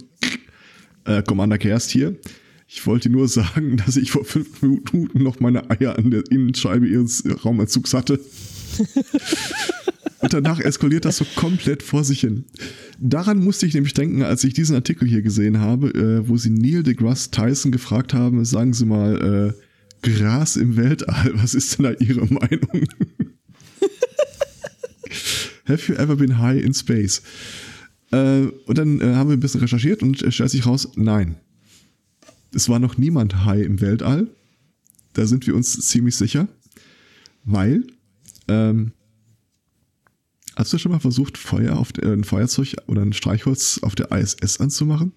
B: äh, Commander Kerst hier. Ich wollte nur sagen, dass ich vor fünf Minuten noch meine Eier an der Innenscheibe ihres Raumanzugs hatte. Und danach eskaliert das so komplett vor sich hin. Daran musste ich nämlich denken, als ich diesen Artikel hier gesehen habe, äh, wo sie Neil deGrasse Tyson gefragt haben, sagen Sie mal, äh, Gras im Weltall, was ist denn da Ihre Meinung? Have you ever been high in space? Äh, und dann äh, haben wir ein bisschen recherchiert und es stellt sich raus, nein. Es war noch niemand high im Weltall. Da sind wir uns ziemlich sicher. Weil, ähm, hast du schon mal versucht, Feuer auf der, ein Feuerzeug oder ein Streichholz auf der ISS anzumachen?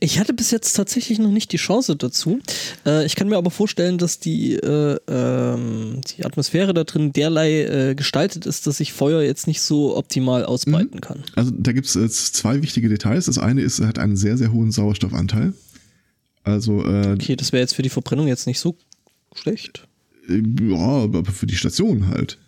A: Ich hatte bis jetzt tatsächlich noch nicht die Chance dazu. Äh, ich kann mir aber vorstellen, dass die, äh, ähm, die Atmosphäre da drin derlei äh, gestaltet ist, dass sich Feuer jetzt nicht so optimal ausbreiten mhm. kann.
B: Also da gibt es äh, zwei wichtige Details. Das eine ist, er hat einen sehr, sehr hohen Sauerstoffanteil. Also, äh,
A: okay, das wäre jetzt für die Verbrennung jetzt nicht so schlecht.
B: Äh, ja, aber für die Station halt.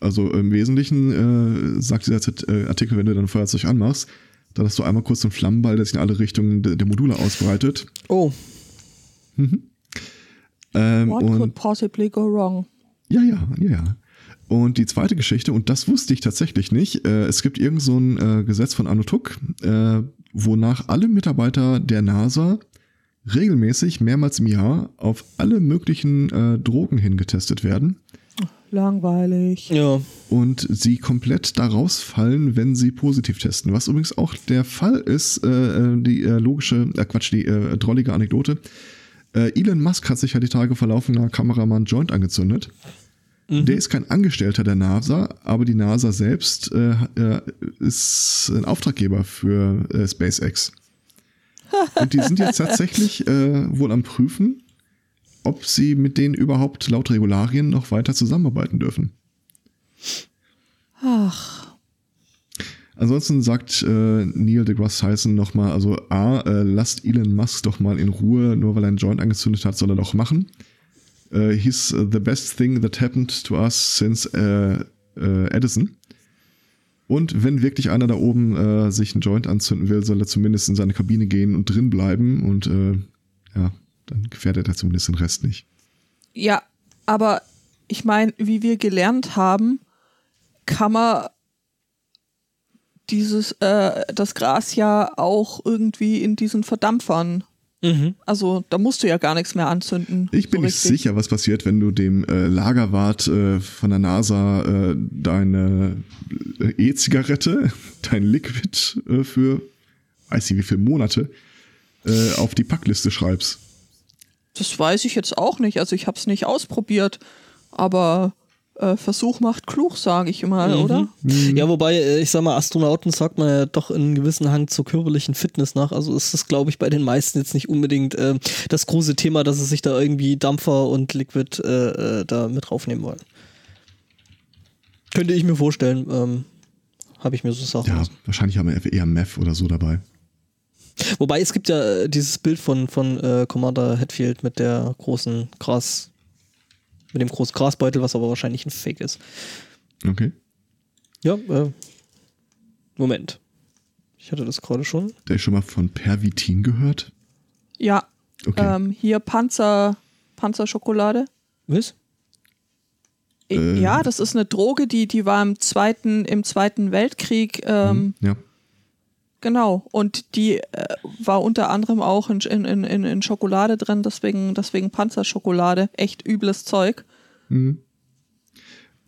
B: Also im Wesentlichen äh, sagt dieser Artikel, wenn du dein Feuerzeug anmachst, dann hast du einmal kurz einen Flammenball, der sich in alle Richtungen der, der Module ausbreitet.
A: Oh.
B: Mhm.
C: Ähm, What und, could possibly go wrong?
B: Ja, ja, ja, ja. Und die zweite Geschichte, und das wusste ich tatsächlich nicht, äh, es gibt irgend so ein äh, Gesetz von Anutuk, äh, wonach alle Mitarbeiter der NASA regelmäßig mehrmals im Jahr auf alle möglichen äh, Drogen hingetestet werden.
C: Langweilig.
A: Ja.
B: Und sie komplett da rausfallen, wenn sie positiv testen. Was übrigens auch der Fall ist, äh, äh die äh, logische, äh, Quatsch, die äh, drollige Anekdote. Äh, Elon Musk hat sich ja die Tage vor laufender Kameramann Joint angezündet. Mhm. Der ist kein Angestellter der NASA, aber die NASA selbst äh, äh, ist ein Auftraggeber für äh, SpaceX. Und die sind jetzt tatsächlich äh, wohl am Prüfen, ob sie mit denen überhaupt laut Regularien noch weiter zusammenarbeiten dürfen.
C: Ach.
B: Ansonsten sagt äh, Neil deGrasse Tyson nochmal, also A, äh, lasst Elon Musk doch mal in Ruhe, nur weil er einen Joint angezündet hat, soll er doch machen. Uh, he's the best thing that happened to us since uh, uh, Edison. Und wenn wirklich einer da oben äh, sich einen Joint anzünden will, soll er zumindest in seine Kabine gehen und drin bleiben und äh, ja, dann gefährdet er zumindest den Rest nicht.
C: Ja, aber ich meine, wie wir gelernt haben, kann man dieses, äh, das Gras ja auch irgendwie in diesen Verdampfern Mhm. Also da musst du ja gar nichts mehr anzünden.
B: Ich bin so nicht sicher, was passiert, wenn du dem äh, Lagerwart äh, von der NASA äh, deine äh, E-Zigarette, dein Liquid äh, für weiß ich wie viele Monate äh, auf die Packliste schreibst.
C: Das weiß ich jetzt auch nicht. Also ich habe es nicht ausprobiert, aber äh, Versuch macht klug, sage ich mal, mhm. oder?
A: Mhm. Ja, wobei, äh, ich sag mal, Astronauten sagt man ja doch einen gewissen Hang zur körperlichen Fitness nach. Also ist das, glaube ich, bei den meisten jetzt nicht unbedingt äh, das große Thema, dass sie sich da irgendwie Dampfer und Liquid äh, äh da mit draufnehmen wollen. Könnte ich mir vorstellen. Ähm, Habe ich mir so
B: sagen Ja, lassen. wahrscheinlich haben wir eher Meth oder so dabei.
A: Wobei es gibt ja dieses Bild von, von äh, Commander Hatfield mit der großen Gras, mit dem großen Grasbeutel, was aber wahrscheinlich ein Fake ist.
B: Okay.
A: Ja, äh, Moment. Ich hatte das gerade schon.
B: Der schon mal von Pervitin gehört?
C: Ja. Okay. Ähm, hier Panzer, Panzerschokolade.
A: Was?
C: Äh, ja, das ist eine Droge, die, die war im Zweiten, im Zweiten Weltkrieg. Ähm,
B: mhm, ja.
C: Genau, und die äh, war unter anderem auch in, in, in, in Schokolade drin, deswegen, deswegen Panzerschokolade. Echt übles Zeug.
B: Mhm.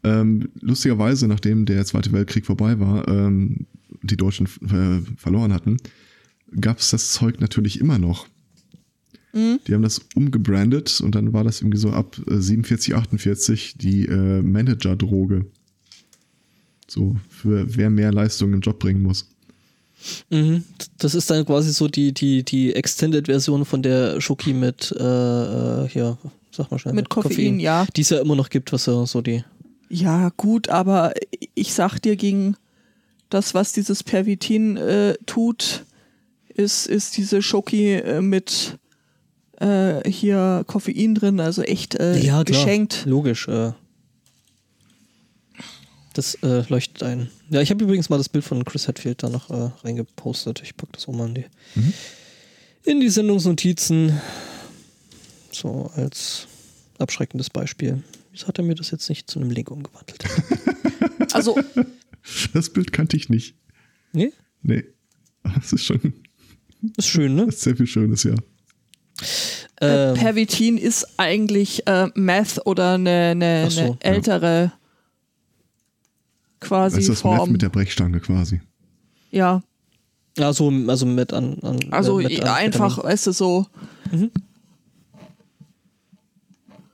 B: Ähm, lustigerweise, nachdem der Zweite Weltkrieg vorbei war, ähm, die Deutschen äh, verloren hatten, gab es das Zeug natürlich immer noch. Mhm. Die haben das umgebrandet und dann war das irgendwie so ab äh, 47, 48 die äh, Manager-Droge. So, für wer mehr Leistung im Job bringen muss.
A: Mhm. Das ist dann quasi so die, die, die Extended-Version von der Schoki mit, äh, äh hier, sag mal schnell.
C: Mit Koffein, Koffein, ja.
A: Die es ja immer noch gibt, was ja so die.
C: Ja, gut, aber ich sag dir, gegen das, was dieses Pervitin äh, tut, ist, ist diese Schoki äh, mit äh, hier Koffein drin, also echt äh, ja, geschenkt.
A: Logisch, äh. Das äh, leuchtet ein. Ja, ich habe übrigens mal das Bild von Chris Hadfield da noch äh, reingepostet. Ich packe das auch mal in die, mhm. in die Sendungsnotizen. So als abschreckendes Beispiel. Wieso hat er mir das jetzt nicht zu einem Link umgewandelt?
C: also.
B: Das Bild kannte ich nicht.
A: Nee?
B: Nee. Das ist schon.
A: Ist schön, ne? Das
B: ist sehr viel Schönes, ja.
C: Ähm, Pervitin ist eigentlich äh, Meth oder eine, eine, so, eine ältere. Ja quasi. Das
B: ist das Form. mit der Brechstange quasi.
C: Ja.
A: Also, also mit an. an
C: also äh, mit an einfach, weißt du, so. Mhm.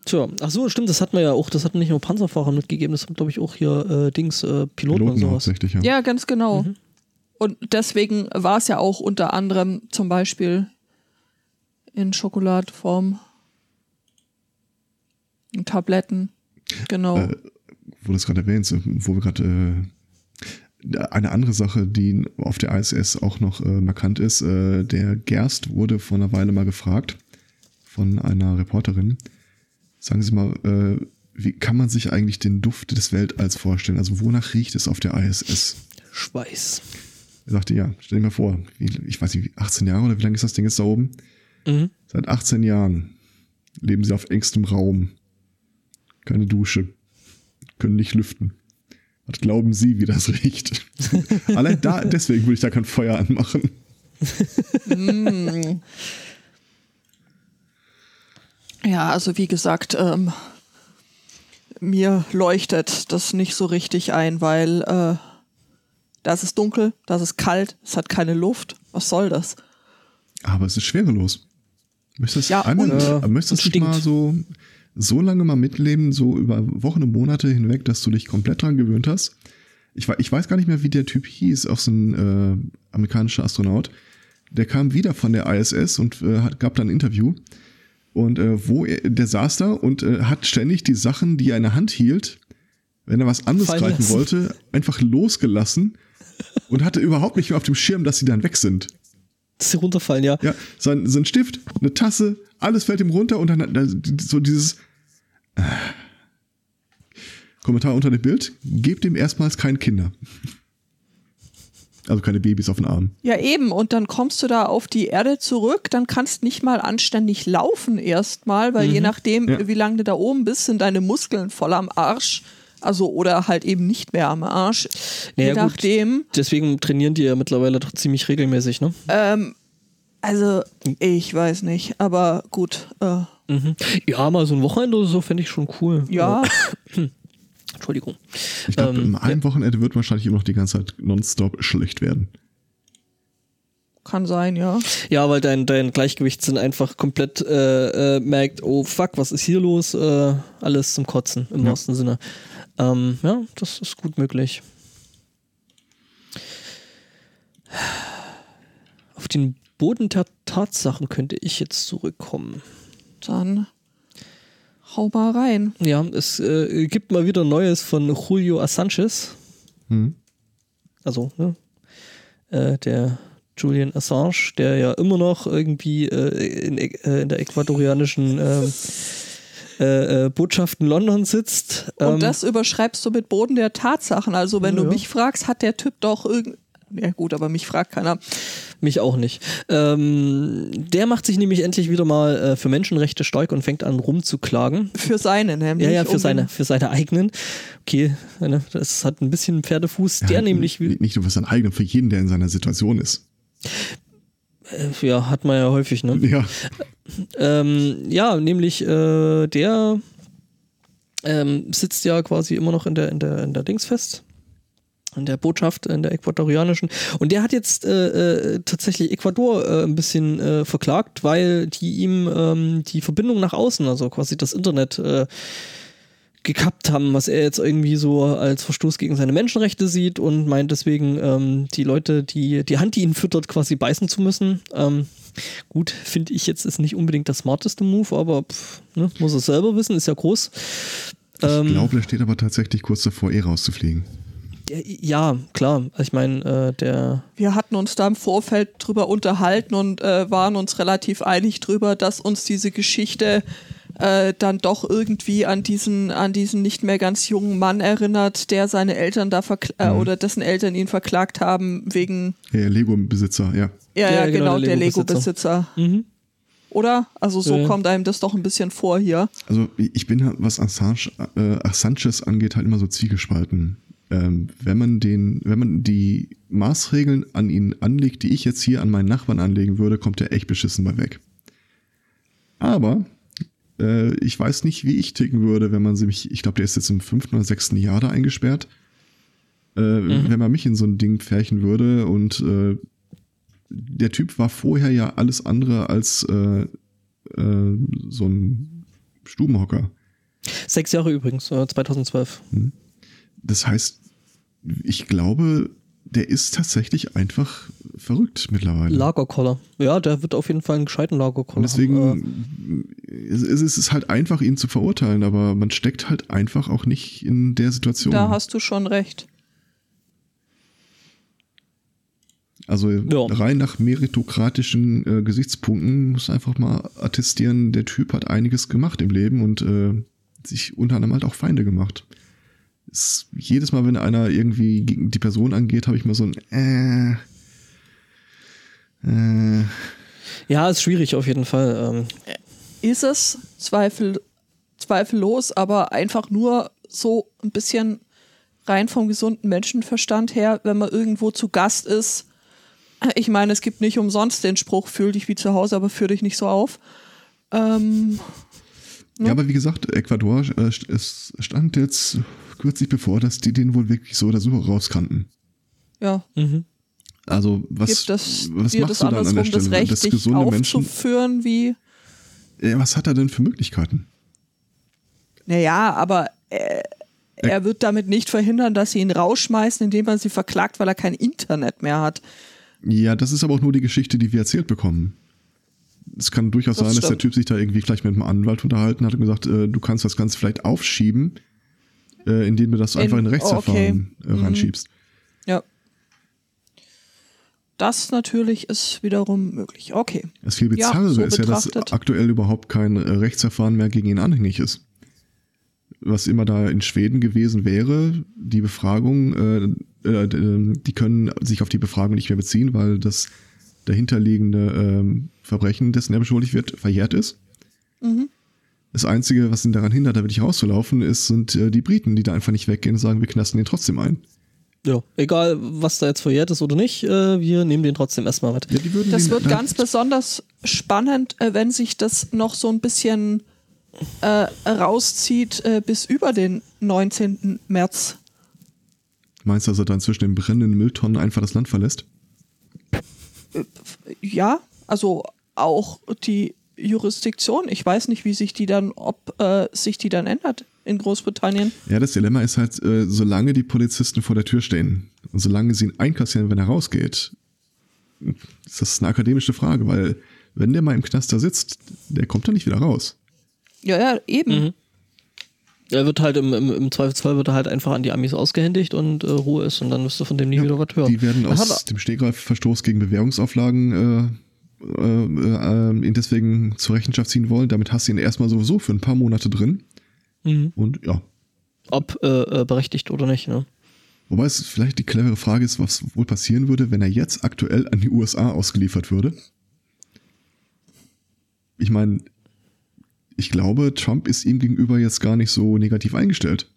A: Tja, ach so, stimmt, das hat man ja auch, das hat nicht nur Panzerfahrer mitgegeben, das hat, glaube ich, auch hier äh, Dings, äh, Piloten, Piloten und sowas.
B: Ja.
C: ja, ganz genau. Mhm. Und deswegen war es ja auch unter anderem zum Beispiel in Schokoladeform, in Tabletten. Genau.
B: Äh, wo du es gerade erwähnst, wo wir gerade äh, eine andere Sache, die auf der ISS auch noch äh, markant ist, äh, der Gerst wurde vor einer Weile mal gefragt von einer Reporterin. Sagen Sie mal, äh, wie kann man sich eigentlich den Duft des Weltalls vorstellen? Also wonach riecht es auf der ISS?
A: Schweiß.
B: Er sagte, ja, stell dir mal vor, ich weiß nicht, 18 Jahre oder wie lange ist das Ding jetzt da oben?
A: Mhm.
B: Seit 18 Jahren leben sie auf engstem Raum. Keine Dusche. Können nicht lüften. Was glauben Sie, wie das riecht? Allein da, deswegen würde ich da kein Feuer anmachen.
C: Mm. Ja, also wie gesagt, ähm, mir leuchtet das nicht so richtig ein, weil äh, das ist dunkel, das ist kalt, es hat keine Luft. Was soll das?
B: Aber es ist schwerelos. Möchtest du
C: Ja,
B: einmal,
C: und-
B: äh, möchtest du mal so, so lange mal mitleben, so über Wochen und Monate hinweg, dass du dich komplett dran gewöhnt hast? Ich, ich weiß gar nicht mehr, wie der Typ hieß, auch so ein äh, amerikanischer Astronaut. Der kam wieder von der ISS und äh, hat, gab dann ein Interview. Und äh, wo er, der saß da und äh, hat ständig die Sachen, die er in der Hand hielt, wenn er was anderes greifen wollte, einfach losgelassen und hatte überhaupt nicht mehr auf dem Schirm, dass sie dann weg sind.
A: Sie runterfallen, ja.
B: Ja, sein, sein Stift, eine Tasse, alles fällt ihm runter und dann hat so dieses äh, Kommentar unter dem Bild, gebt ihm erstmals keine Kinder. Also keine Babys auf den Arm.
C: Ja, eben. Und dann kommst du da auf die Erde zurück, dann kannst nicht mal anständig laufen erstmal, weil je nachdem,
B: Ja.
C: wie lange du da oben bist, sind deine Muskeln voll am Arsch. Also, oder halt eben nicht mehr am Arsch.
A: Naja,
C: je
A: gut.
C: nachdem.
A: Deswegen trainieren die ja mittlerweile doch ziemlich regelmäßig, ne?
C: Ähm, also, ich weiß nicht, aber gut. Äh,
A: Mhm. Ja, mal so ein Wochenende oder so fände ich schon cool.
C: ja,
A: Äh, Entschuldigung.
B: Ich glaube,
A: Ähm,
B: in einem Wochenende wird wahrscheinlich immer noch die ganze Zeit nonstop schlecht werden.
C: kann sein, ja.
A: Ja, weil dein, dein Gleichgewichtssinn einfach komplett äh, äh, merkt, oh fuck, was ist hier los? Äh, alles zum Kotzen im
B: Ja.
A: wahrsten Sinne. Ähm, ja, das ist gut möglich. Auf den Boden der Tatsachen könnte ich jetzt zurückkommen.
C: Dann hau mal rein.
A: Ja, es äh, gibt mal wieder Neues von Julio Assanges.
B: Hm?
A: Also, ne? Äh, der Julian Assange, der ja immer noch irgendwie äh, in, äh, in der ecuadorianischen ähm, äh, äh, Botschaft in London sitzt.
C: Und
A: Ähm,
C: das überschreibst du mit Boden der Tatsachen. Also, wenn
A: Ja,
C: du mich fragst, hat der Typ doch irgend. Ja, gut, aber mich fragt keiner.
A: Mich auch nicht. Ähm, der macht sich nämlich endlich wieder mal äh, für Menschenrechte stark und fängt an rumzuklagen.
C: Für seine nämlich.
A: Ja, ja, für
C: um
A: seine, für seine eigenen. Okay, ne, das hat ein bisschen Pferdefuß. Der
B: Ja,
A: nämlich,
B: Nicht nicht nur für seinen eigenen, für jeden, der in seiner Situation ist.
A: Äh, ja, hat man ja häufig, ne?
B: Ja.
A: Ähm, ja, nämlich äh, der ähm, sitzt ja quasi immer noch in der, in der, in der Dings fest. In der Botschaft, in der ecuadorianischen. Und der hat jetzt äh, äh, tatsächlich Ecuador äh, ein bisschen äh, verklagt, weil die ihm ähm, die Verbindung nach außen, also quasi das Internet, äh, gekappt haben, was er jetzt irgendwie so als Verstoß gegen seine Menschenrechte sieht und meint deswegen, ähm, die Leute, die die Hand, die ihn füttert, quasi beißen zu müssen. Ähm, gut, finde ich jetzt ist nicht unbedingt das smarteste Move, aber pff, ne, muss es selber wissen, ist ja groß.
B: Ich
A: Ähm,
B: glaube, der steht aber tatsächlich kurz davor, eh rauszufliegen.
A: ja, klar. Ich meine, äh, der
C: Wir hatten uns da im Vorfeld drüber unterhalten und äh, waren uns relativ einig drüber, dass uns diese Geschichte äh, dann doch irgendwie an diesen, an diesen nicht mehr ganz jungen Mann erinnert, der seine Eltern da verkl- äh,
B: Mhm.
C: oder dessen Eltern ihn verklagt haben wegen,
B: Der Lego-Besitzer, ja.
C: ja,
A: Ja, genau,
C: genau,
A: der Lego-Besitzer.
C: Lego-Besitzer.
A: Mhm.
C: Oder? Also so
A: Ja.
C: kommt einem das doch ein bisschen vor hier.
B: Also ich bin halt, was Assange, äh, Assanges angeht, halt immer so zwiegespalten. Ähm, wenn man den, wenn man die Maßregeln an ihn anlegt, die ich jetzt hier an meinen Nachbarn anlegen würde, kommt er echt beschissen bei weg. Aber äh, ich weiß nicht, wie ich ticken würde, wenn man sie mich, ich glaube, der ist jetzt im fünften oder sechsten Jahr da eingesperrt. Äh, Wenn man mich in so ein Ding pferchen würde und äh, der Typ war vorher ja alles andere als äh, äh, so ein Stubenhocker.
A: sechs Jahre übrigens, äh, 2012.
B: Das heißt, ich glaube, der ist tatsächlich einfach verrückt mittlerweile.
A: Lagerkoller. Ja, der wird auf jeden Fall einen gescheiten Lagerkoller
B: Und deswegen
A: haben.
B: es, es ist halt einfach, ihn zu verurteilen, aber man steckt halt einfach auch nicht in der Situation.
C: Da hast du schon recht.
B: Also
A: Ja.
B: rein nach meritokratischen äh, Gesichtspunkten muss einfach mal attestieren, der Typ hat einiges gemacht im Leben und äh, sich unter anderem halt auch Feinde gemacht. Es, jedes Mal, wenn einer irgendwie gegen die Person angeht, habe ich mal so ein äh, äh,
A: Ja, ist schwierig auf jeden Fall. Ähm,
C: Ist es Zweifel, zweifellos, aber einfach nur so ein bisschen rein vom gesunden Menschenverstand her, wenn man irgendwo zu Gast ist. Ich meine, es gibt nicht umsonst den Spruch, fühl dich wie zu Hause, aber führ dich nicht so auf. Ähm,
B: Ja, aber wie gesagt, Ecuador, äh, stand jetzt kürzlich bevor, dass die den wohl wirklich so oder so rauskannten.
C: ja,
A: mhm.
B: Also was,
C: gibt das
B: was machst
C: das
B: du dann an der
C: andersrum, das
B: Stelle?
C: Recht,
B: Das
C: dich
B: gesunde Menschen,
C: aufzuführen wie
B: ja, was hat er denn für Möglichkeiten?
C: Naja, aber äh, er wird damit nicht verhindern, dass sie ihn rausschmeißen, indem man sie verklagt, weil er kein Internet mehr hat.
B: Ja, das ist aber auch nur die Geschichte, die wir erzählt bekommen. Es kann durchaus
C: Das
B: sein, dass der. Typ sich da irgendwie vielleicht mit einem Anwalt unterhalten hat und gesagt, äh, du kannst das Ganze vielleicht aufschieben, äh, indem du das einfach in ein
C: oh,
B: Rechtsverfahren
C: okay.
B: äh,
C: Mhm.
B: reinschiebst.
C: Ja. Das natürlich ist wiederum möglich. Okay.
B: Das viel
C: Ja,
B: Bizarrere
C: so
B: ist ja, dass aktuell überhaupt kein äh, Rechtsverfahren mehr gegen ihn anhängig ist. Was immer da in Schweden gewesen wäre, die Befragung, äh, äh, äh, die können sich auf die Befragung nicht mehr beziehen, weil das dahinterliegende ähm, Verbrechen, dessen er beschuldigt wird, verjährt ist.
C: Mhm.
B: Das Einzige, was ihn daran hindert, da wirklich rauszulaufen, ist, sind äh, die Briten, die da einfach nicht weggehen und sagen, wir knasten den trotzdem ein.
A: Ja, egal was da jetzt verjährt ist oder nicht, äh, wir nehmen den trotzdem erstmal mit.
B: Ja,
C: Das wird ganz besonders spannend, äh, wenn sich das noch so ein bisschen äh, rauszieht äh, bis über den 19. März.
B: Meinst du, dass er dann zwischen den brennenden Mülltonnen einfach das Land verlässt?
C: Ja, also auch die Jurisdiktion. Ich weiß nicht, wie sich die dann, ob äh, sich die dann ändert in Großbritannien.
B: Ja, das Dilemma ist halt, äh, solange die Polizisten vor der Tür stehen und solange sie ihn einkassieren, wenn er rausgeht, ist das eine akademische Frage, weil wenn der mal im Knast da sitzt, der kommt da nicht wieder raus.
C: Ja, ja, eben.
A: Mhm. Er wird halt im, im, im Zweifelsfall wird er halt einfach an die Amis ausgehändigt und äh, Ruhe ist und dann wirst du von dem nie wieder was hören.
B: Die werden
A: Er
B: aus dem Stegreif Verstoß gegen Bewährungsauflagen äh, äh, ihn deswegen zur Rechenschaft ziehen wollen. Damit hast du ihn erstmal sowieso für ein paar Monate drin.
A: Mhm.
B: Und ja,
A: Ob äh, äh, berechtigt oder nicht, ne?
B: wobei es vielleicht die clevere Frage ist, was wohl passieren würde, wenn er jetzt aktuell an die USA ausgeliefert würde. Ich meine, ich glaube, Trump ist ihm gegenüber jetzt gar nicht so negativ eingestellt.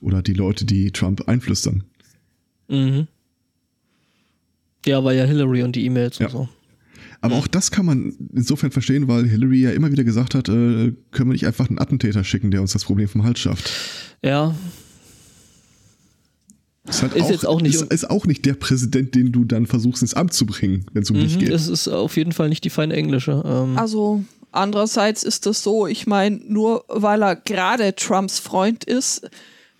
B: Oder die Leute, die Trump einflüstern.
A: Mhm. Ja, weil ja Hillary und die E-Mails
B: Ja.
A: und so.
B: Aber auch das kann man insofern verstehen, weil Hillary ja immer wieder gesagt hat, äh, können wir nicht einfach einen Attentäter schicken, der uns das Problem vom Hals schafft.
A: Ja,
B: Ist, halt
A: Ist jetzt auch nicht-
B: ist, ist auch nicht der Präsident, den du dann versuchst ins Amt zu bringen, wenn es um dich
A: mhm,
B: geht.
A: es ist auf jeden Fall nicht die feine englische. Ähm,
C: Also andererseits ist es so, ich meine, nur weil er gerade Trumps Freund ist,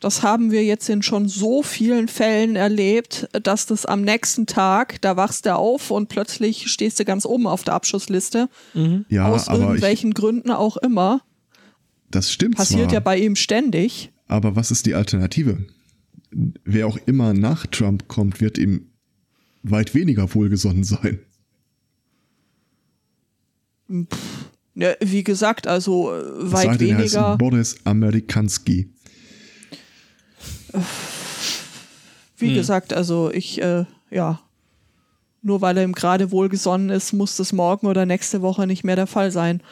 C: das haben wir jetzt in schon so vielen Fällen erlebt, dass das am nächsten Tag, da wachst du auf und plötzlich stehst du ganz oben auf der Abschussliste.
B: ja,
C: aus
B: aber ich,
C: irgendwelchen Gründen auch immer.
B: das stimmt
C: Passiert
B: zwar.
C: ja bei ihm ständig.
B: Aber was ist die Alternative? Wer auch immer nach Trump kommt, wird ihm weit weniger wohlgesonnen sein.
C: Ja, wie gesagt, also äh, weit
B: er
C: weniger.
B: Boris Amerikanski.
C: Wie gesagt, also ich, äh, ja, nur weil er ihm gerade wohlgesonnen ist, muss das morgen oder nächste Woche nicht mehr der Fall sein.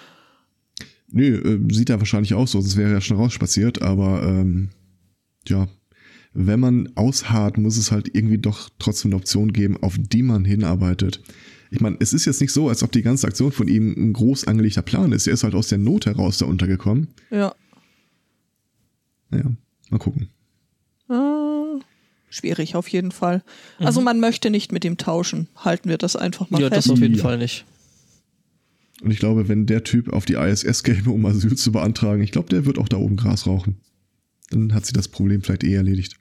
B: Nö, äh, sieht er wahrscheinlich auch so, sonst wäre er schon rausspaziert, aber ähm, ja, wenn man ausharrt, muss es halt irgendwie doch trotzdem eine Option geben, auf die man hinarbeitet. Ich meine, es ist jetzt nicht so, als ob die ganze Aktion von ihm ein groß angelegter Plan ist. Er ist halt aus der Not heraus da untergekommen.
C: Ja.
B: Naja, mal gucken.
C: Äh, schwierig auf jeden Fall. Also man möchte nicht mit ihm tauschen. Halten wir das einfach mal
A: ja, das
C: fest.
A: auf jeden
B: Ja.
A: Fall nicht.
B: Und ich glaube, wenn der Typ auf die ISS käme, um Asyl zu beantragen, ich glaube, der wird auch da oben Gras rauchen. Dann hat sich das Problem vielleicht eh erledigt.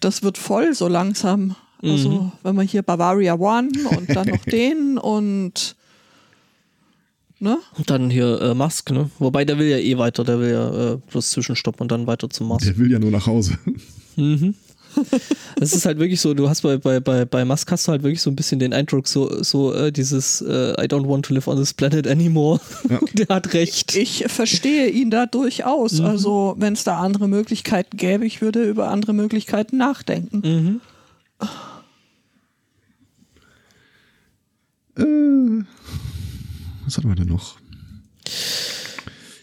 C: das wird voll so langsam. Also,
A: Mhm.
C: wenn man hier Bavaria One und dann noch den und ne?
A: Und dann hier äh, Musk, ne? Wobei der will ja eh weiter, der will ja äh, bloß zwischenstoppen und dann weiter zum Mars.
B: Der will ja nur nach Hause.
A: Es ist halt wirklich so, du hast bei, bei, bei, bei Musk hast du halt wirklich so ein bisschen den Eindruck, so, so äh, dieses äh, I don't want to live on this planet anymore.
B: Ja.
A: Der hat recht.
C: Ich verstehe ihn da durchaus.
A: Mhm.
C: Also, wenn es da andere Möglichkeiten gäbe, ich würde über andere Möglichkeiten nachdenken.
A: Mhm.
B: Äh, was hatten wir denn noch?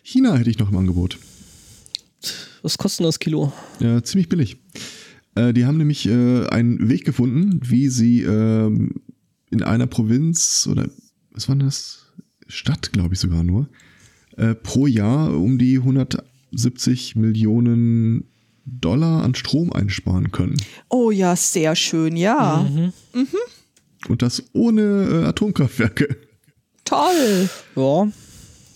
B: China hätte ich noch im Angebot.
A: Was kostet das Kilo?
B: Ja, ziemlich billig. Äh, die haben nämlich äh, einen Weg gefunden, wie sie ähm, in einer Provinz oder was war das? Stadt, glaube ich sogar nur, äh, pro Jahr um die 170 Millionen Dollar an Strom einsparen können.
C: Oh ja, sehr schön, ja.
A: Mhm.
B: Und das ohne äh, Atomkraftwerke.
C: Toll.
A: Ja.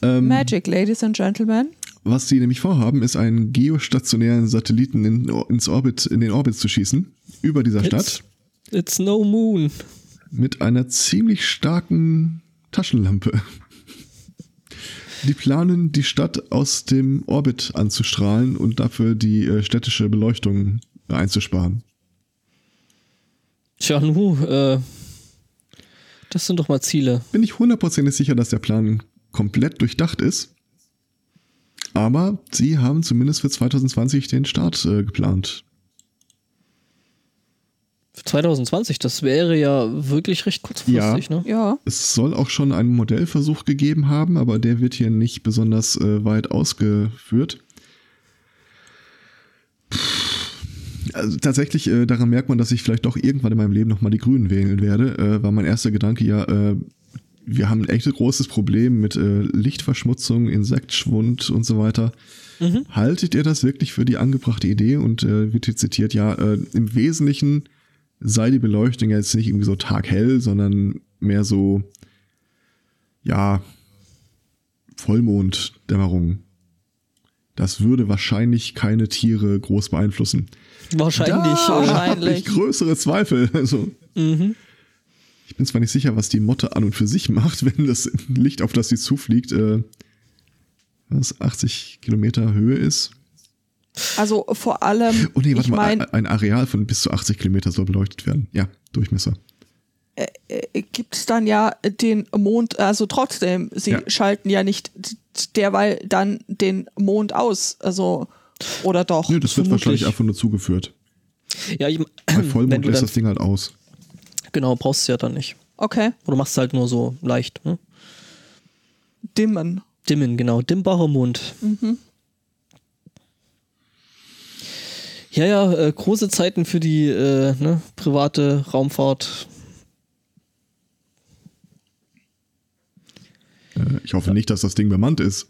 B: Ähm,
C: Magic, Ladies and Gentlemen.
B: Was sie nämlich vorhaben, ist einen geostationären Satelliten in, ins Orbit, in den Orbit zu schießen, über dieser
A: It's,
B: Stadt,
A: it's no moon.
B: mit einer ziemlich starken Taschenlampe. Die planen, die Stadt aus dem Orbit anzustrahlen und dafür die äh, städtische Beleuchtung einzusparen.
A: Tja, nu, äh, das sind doch mal Ziele.
B: Bin ich hundertprozentig sicher, dass der Plan komplett durchdacht ist. Aber sie haben zumindest für 2020 den Start äh, geplant.
A: Für 2020, das wäre ja wirklich recht kurzfristig, ne?
C: Ja.
B: Es soll auch schon einen Modellversuch gegeben haben, aber der wird hier nicht besonders äh, weit ausgeführt. Also tatsächlich, äh, daran merkt man, dass ich vielleicht doch irgendwann in meinem Leben nochmal die Grünen wählen werde, äh, war mein erster Gedanke ja, äh, wir haben ein echt großes Problem mit äh, Lichtverschmutzung, Insektschwund und so weiter. Haltet ihr das wirklich für die angebrachte Idee? Und äh, wird hier zitiert, ja, äh, im Wesentlichen sei die Beleuchtung jetzt nicht irgendwie so taghell, sondern mehr so, ja, Vollmonddämmerung. Das würde wahrscheinlich keine Tiere groß beeinflussen.
A: Wahrscheinlich.
C: Da-
A: äh,
C: Wahrscheinlich.
B: Ich größere Zweifel. Also,
A: mhm.
B: ich bin zwar nicht sicher, was die Motte an und für sich macht, wenn das Licht, auf das sie zufliegt, äh, was 80 Kilometer Höhe ist.
C: Also vor allem,
B: Oh nee, warte
C: ich
B: mal,
C: meine,
B: ein Areal von bis zu 80 Kilometer soll beleuchtet werden. Ja, Durchmesser.
C: gibt es dann ja den Mond, also trotzdem, sie
B: Ja.
C: schalten ja nicht derweil dann den Mond aus. Also, oder doch?
B: Nö, das wird
A: vermutlich.
B: wahrscheinlich einfach nur zugeführt.
A: Ja, ich,
B: Bei
A: wenn
B: Vollmond
A: du
B: lässt
A: dann,
B: das Ding halt aus.
A: genau, brauchst du es ja dann nicht.
C: Okay.
A: Oder machst es halt nur so leicht, ne?
C: Dimmen.
A: Dimmen, genau, dimmbarer Mond. Ja, ja, äh, große Zeiten für die äh, ne, private Raumfahrt.
B: Äh, ich hoffe nicht, dass das Ding bemannt ist.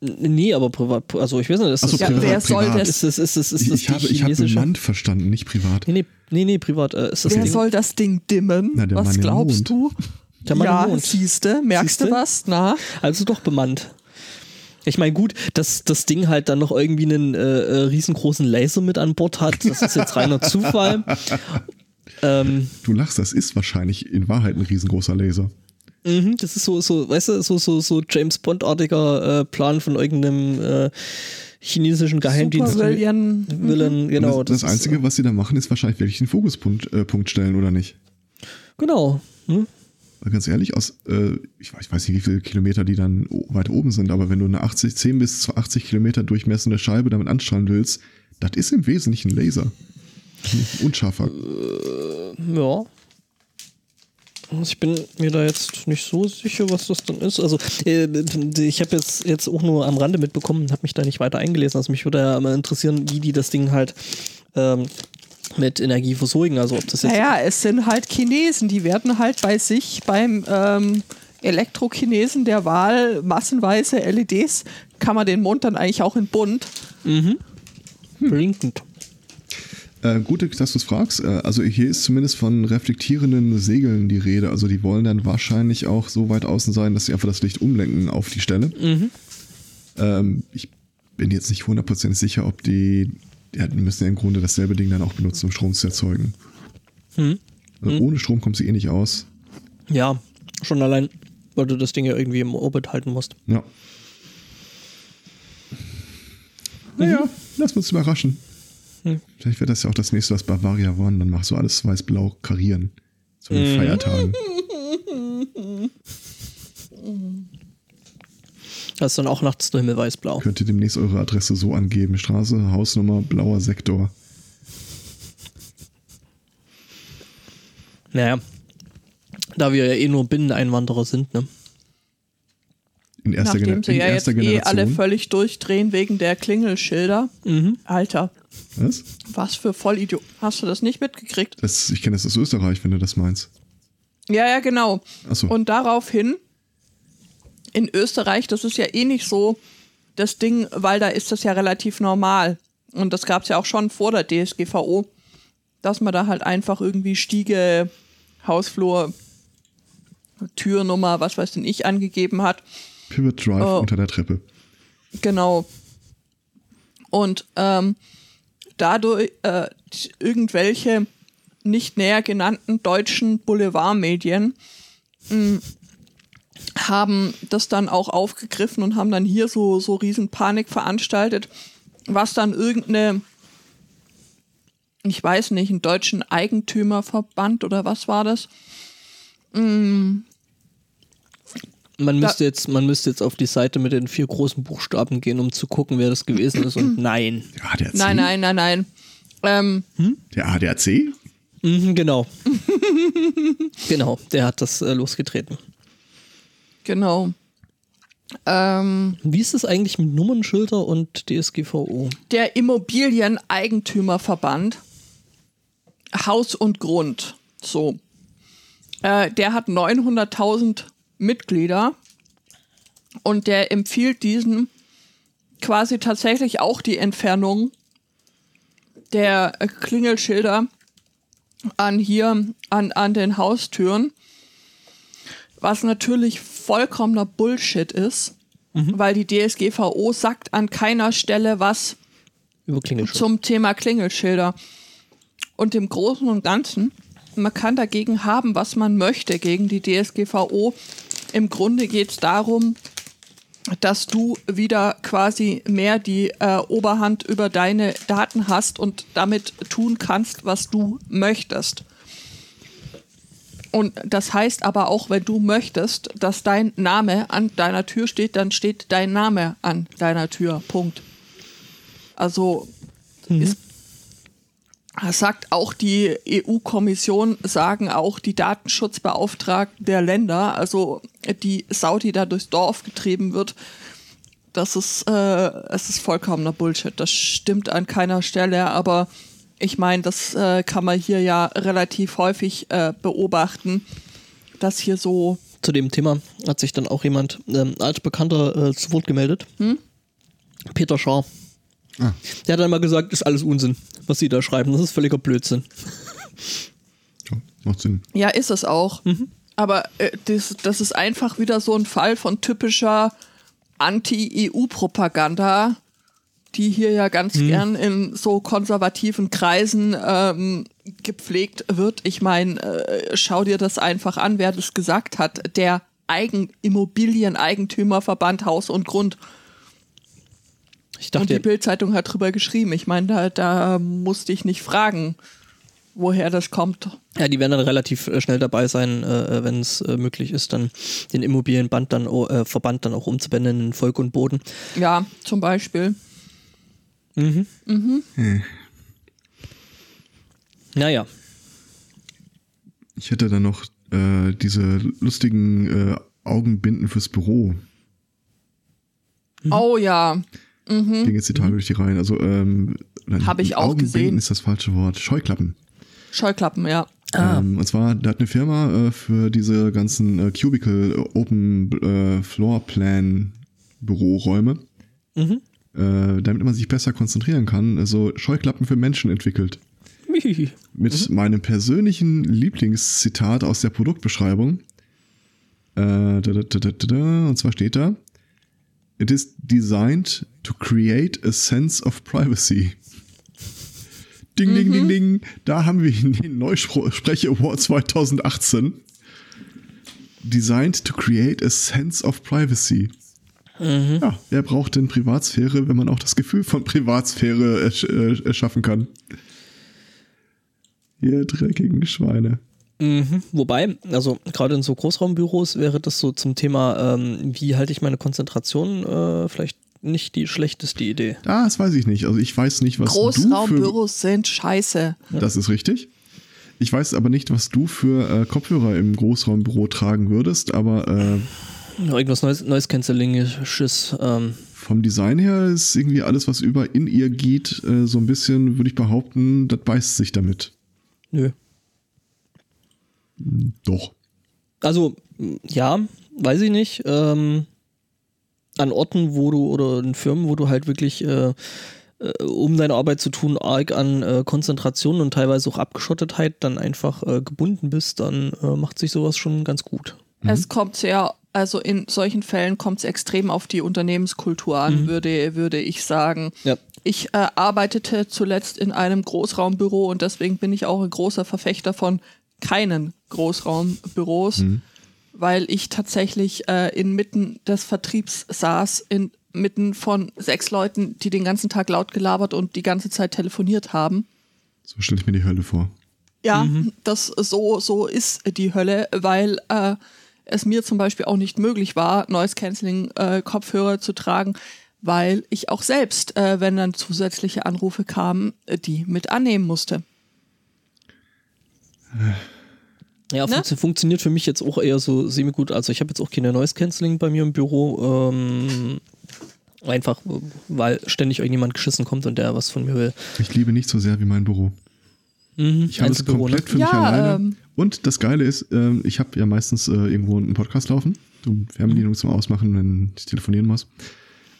A: Nee, aber privat, also ich weiß nicht, ist
B: Ach so,
A: das,
C: Ja,
B: privat,
C: wer soll
B: privat.
C: das-
A: ist das, ist das, ist
B: Ich,
A: das
B: ich habe, ich habe
A: chinesische?
B: bemannt verstanden, nicht privat.
A: Nee, nee, nee, nee privat. Äh, ist das
C: Wer
A: Ding,
C: soll das Ding dimmen?
B: Na, der
C: Was
B: Mann
C: glaubst du?
A: Der Mann
C: ja, siehste, merkst
A: Siehste?
C: du was? Na?
A: Also doch bemannt. Ich meine, gut, dass das Ding halt dann noch irgendwie einen äh, äh, riesengroßen Laser mit an Bord hat, das ist jetzt reiner Zufall. Ähm,
B: Du lachst, das ist wahrscheinlich in Wahrheit ein riesengroßer Laser.
A: Mhm, das ist so, so, weißt du, so, so, so James Bond-artiger äh, Plan von irgendeinem äh, chinesischen Geheimdienst.
C: Super William.
A: Willen, genau.
B: das, das,
A: ist,
B: Einzige, was sie da machen, ist wahrscheinlich wirklich den Fokuspunkt äh, Punkt stellen, oder nicht?
A: Genau. Hm?
B: Ganz ehrlich, aus, äh, ich, weiß, ich weiß nicht, wie viele Kilometer die dann weit oben sind, aber wenn du eine 80, 10 bis zu 80 Kilometer durchmessende Scheibe damit anstrahlen willst, das ist im Wesentlichen ein Laser. Unscharfer.
A: Ja. Ich bin mir da jetzt nicht so sicher, was das dann ist. Also äh, ich habe jetzt, jetzt auch nur am Rande mitbekommen, habe mich da nicht weiter eingelesen. Also mich würde ja mal interessieren, wie die das Ding halt ähm, mit Energie versorgen. Also ob das jetzt
C: Naja, es sind halt Chinesen, die werden halt bei sich beim ähm, Elektrochinesen der Wahl massenweise LEDs, kann man den Mond dann eigentlich auch in bunt.
A: blinkend.
B: Äh, gut, dass du es fragst. Äh, also hier ist zumindest von reflektierenden Segeln die Rede. Also die wollen dann wahrscheinlich auch so weit außen sein, dass sie einfach das Licht umlenken auf die Stelle. Ähm, ich bin jetzt nicht hundertprozentig sicher, ob die ja, die müssen ja im Grunde dasselbe Ding dann auch benutzen, um Strom zu erzeugen.
A: Hm.
B: Also Ohne Strom kommt sie eh nicht aus.
A: Ja, schon allein, weil du das Ding ja irgendwie im Orbit halten musst.
B: Ja. Naja, lass uns überraschen.
A: Hm.
B: Vielleicht wird das ja auch das nächste, was Bavaria One, dann machst du alles weiß-blau karieren. Zu den
A: Mhm.
B: Feiertagen.
A: Das ist dann auch nachts nur himmelweißblau.
B: Könnt ihr demnächst eure Adresse so angeben. Straße, Hausnummer, blauer Sektor.
A: Naja. Da wir ja eh nur Binneneinwanderer sind, ne?
B: In erster,
C: Nachdem sie
B: in
C: ja jetzt
B: erster
C: eh
B: Generation.
C: alle völlig durchdrehen wegen der Klingelschilder.
A: Mhm.
C: Alter,
B: Was?
C: was für Vollidiot. Hast du das nicht mitgekriegt?
B: Das, ich kenne das aus Österreich, wenn du das meinst.
C: Ja, ja, genau.
B: Achso.
C: Und daraufhin, in Österreich, das ist ja eh nicht so das Ding, weil da ist das ja relativ normal. Und das gab es ja auch schon vor der DSGVO, dass man da halt einfach irgendwie Stiege, Hausflur, Türnummer, was weiß denn ich, angegeben hat.
B: Pivot Drive
C: Oh.
B: unter der Treppe.
C: Genau. Und ähm, dadurch äh, irgendwelche nicht näher genannten deutschen Boulevardmedien mh, haben das dann auch aufgegriffen und haben dann hier so, so riesen Panik veranstaltet, was dann irgendeine, ich weiß nicht, einen deutschen Eigentümerverband oder was war das?
A: Man
C: Da-
A: müsste, jetzt, man müsste jetzt auf die Seite mit den vier großen Buchstaben gehen, um zu gucken, wer das gewesen ist. Und nein.
B: Der ADAC?
C: Nein, nein, nein, nein. Ähm,
B: Der ADAC?
A: Mhm, genau. genau, der hat das äh, losgetreten.
C: genau. Ähm,
A: Wie ist es eigentlich mit Nummernschilder und DSGVO?
C: der Immobilieneigentümerverband Haus und Grund. So. Äh, der hat 900.000 Mitglieder und der empfiehlt diesen quasi tatsächlich auch die Entfernung der Klingelschilder an hier an, an den Haustüren. Was natürlich vollkommener Bullshit ist, weil die DSGVO sagt an keiner Stelle was zum Thema Klingelschilder. Und im Großen und Ganzen, man kann dagegen haben, was man möchte, gegen die DSGVO. Im Grunde geht es darum, dass du wieder quasi mehr die äh, Oberhand über deine Daten hast und damit tun kannst, was du möchtest. Und das heißt aber auch, wenn du möchtest, dass dein Name an deiner Tür steht, dann steht dein Name an deiner Tür. Punkt. Also ist, das sagt auch die EU-Kommission, sagen auch die Datenschutzbeauftragten der Länder, also die Sau, die da durchs Dorf getrieben wird, das ist, äh, es ist vollkommener Bullshit. Das stimmt an keiner Stelle, aber ich meine, das äh, kann man hier ja relativ häufig äh, beobachten, dass hier so
A: Zu dem Thema hat sich dann auch jemand, ähm, altbekannter, äh, zu Wort gemeldet. Peter Schaar.
B: Ah.
A: Der hat dann mal gesagt, ist alles Unsinn, was sie da schreiben. Das ist völliger Blödsinn.
B: Ja, macht Sinn.
C: Ja, ist es auch. Aber äh, das, das ist einfach wieder so ein Fall von typischer Anti-EU-Propaganda, die hier ja ganz gern in so konservativen Kreisen ähm, gepflegt wird. Ich meine, äh, schau dir das einfach an, wer das gesagt hat. Der Eigen Immobilieneigentümerverband Haus und Grund.
A: Ich
C: Und die
A: dachte,
C: Bildzeitung hat drüber geschrieben. Ich meine, da, da musste ich nicht fragen, woher das kommt.
A: ja, die werden dann relativ äh, schnell dabei sein, äh, wenn es äh, möglich ist, dann den Immobilienband dann, oh, äh, Verband dann auch umzubenennen in Volk und Boden.
C: Ja, zum Beispiel.
A: Naja,
B: Ich hätte dann noch äh, diese lustigen äh, Augenbinden fürs Büro.
C: Oh ja.
B: Ging jetzt die Tage durch die Reihen. Also, ähm, nein,
C: Hab ich auch
B: Augenbinden
C: gesehen.
B: ist das falsche Wort. Scheuklappen.
C: Scheuklappen, ja.
B: Ähm, und zwar, da hat eine Firma äh, für diese ganzen äh, Cubicle äh, Open äh, Floor Plan Büroräume,
A: Mhm.
B: äh, damit man sich besser konzentrieren kann, also Scheuklappen für Menschen entwickelt. Mit meinem persönlichen Lieblingszitat aus der Produktbeschreibung. Äh, da, da, da, da, da, da, und zwar steht da: It is designed to create a sense of privacy. Ding, ding, ding, ding. Da haben wir den Neuspreche Award 2018. Designed to create a sense of privacy. Mhm. Ja, wer braucht denn Privatsphäre, wenn man auch das Gefühl von Privatsphäre ersch äh, erschaffen kann? Ihr dreckigen Schweine.
A: Mhm. Wobei, also gerade in so Großraumbüros wäre das so zum Thema, ähm, wie halte ich meine Konzentration, äh, vielleicht nicht die schlechteste Idee.
B: Ah, das weiß ich nicht. Also ich weiß nicht, was
C: Großraumbüros sind scheiße.
B: Das ist richtig. Ich weiß aber nicht, was du für äh, Kopfhörer im Großraumbüro tragen würdest, aber äh,
A: irgendwas Neues, Neues Canceling-Schiss. Ähm.
B: Vom Design her ist irgendwie alles, was über in ihr geht, äh, so ein bisschen, würde ich behaupten, das beißt sich damit.
A: Nö.
B: Doch.
A: Also, ja, weiß ich nicht. Ähm, an Orten, wo du oder in Firmen, wo du halt wirklich, äh, äh, um deine Arbeit zu tun, arg an äh, Konzentration und teilweise auch Abgeschottetheit dann einfach äh, gebunden bist, dann äh, macht sich sowas schon ganz gut.
C: Mhm. Es kommt sehr, also in solchen Fällen kommt es extrem auf die Unternehmenskultur an, mhm. würde, würde ich sagen.
A: Ja.
C: Ich äh, arbeitete zuletzt in einem Großraumbüro und deswegen bin ich auch ein großer Verfechter von keinen Großraumbüros, mhm. weil ich tatsächlich äh, inmitten des Vertriebs saß, inmitten von sechs Leuten, die den ganzen Tag laut gelabert und die ganze Zeit telefoniert haben.
B: So stelle ich mir die Hölle vor.
C: Ja, mhm. das so, so ist die Hölle, weil äh, es mir zum Beispiel auch nicht möglich war, Noise Cancelling äh, Kopfhörer zu tragen, weil ich auch selbst, äh, wenn dann zusätzliche Anrufe kamen, äh, die mit annehmen musste.
A: Ja, ne? fun funktioniert für mich jetzt auch eher so semi-gut. Also ich habe jetzt auch keine Noise Cancelling bei mir im Büro. Ähm, einfach, weil ständig irgendjemand geschissen kommt und der was von mir will.
B: Ich liebe nicht so sehr wie mein Büro. Mhm, ich habe es komplett ne? für mich ja, alleine. Ähm, und das Geile ist, äh, ich habe ja meistens äh, irgendwo einen Podcast laufen. Du Fernbedienung mhm. zum Ausmachen, wenn ich telefonieren muss.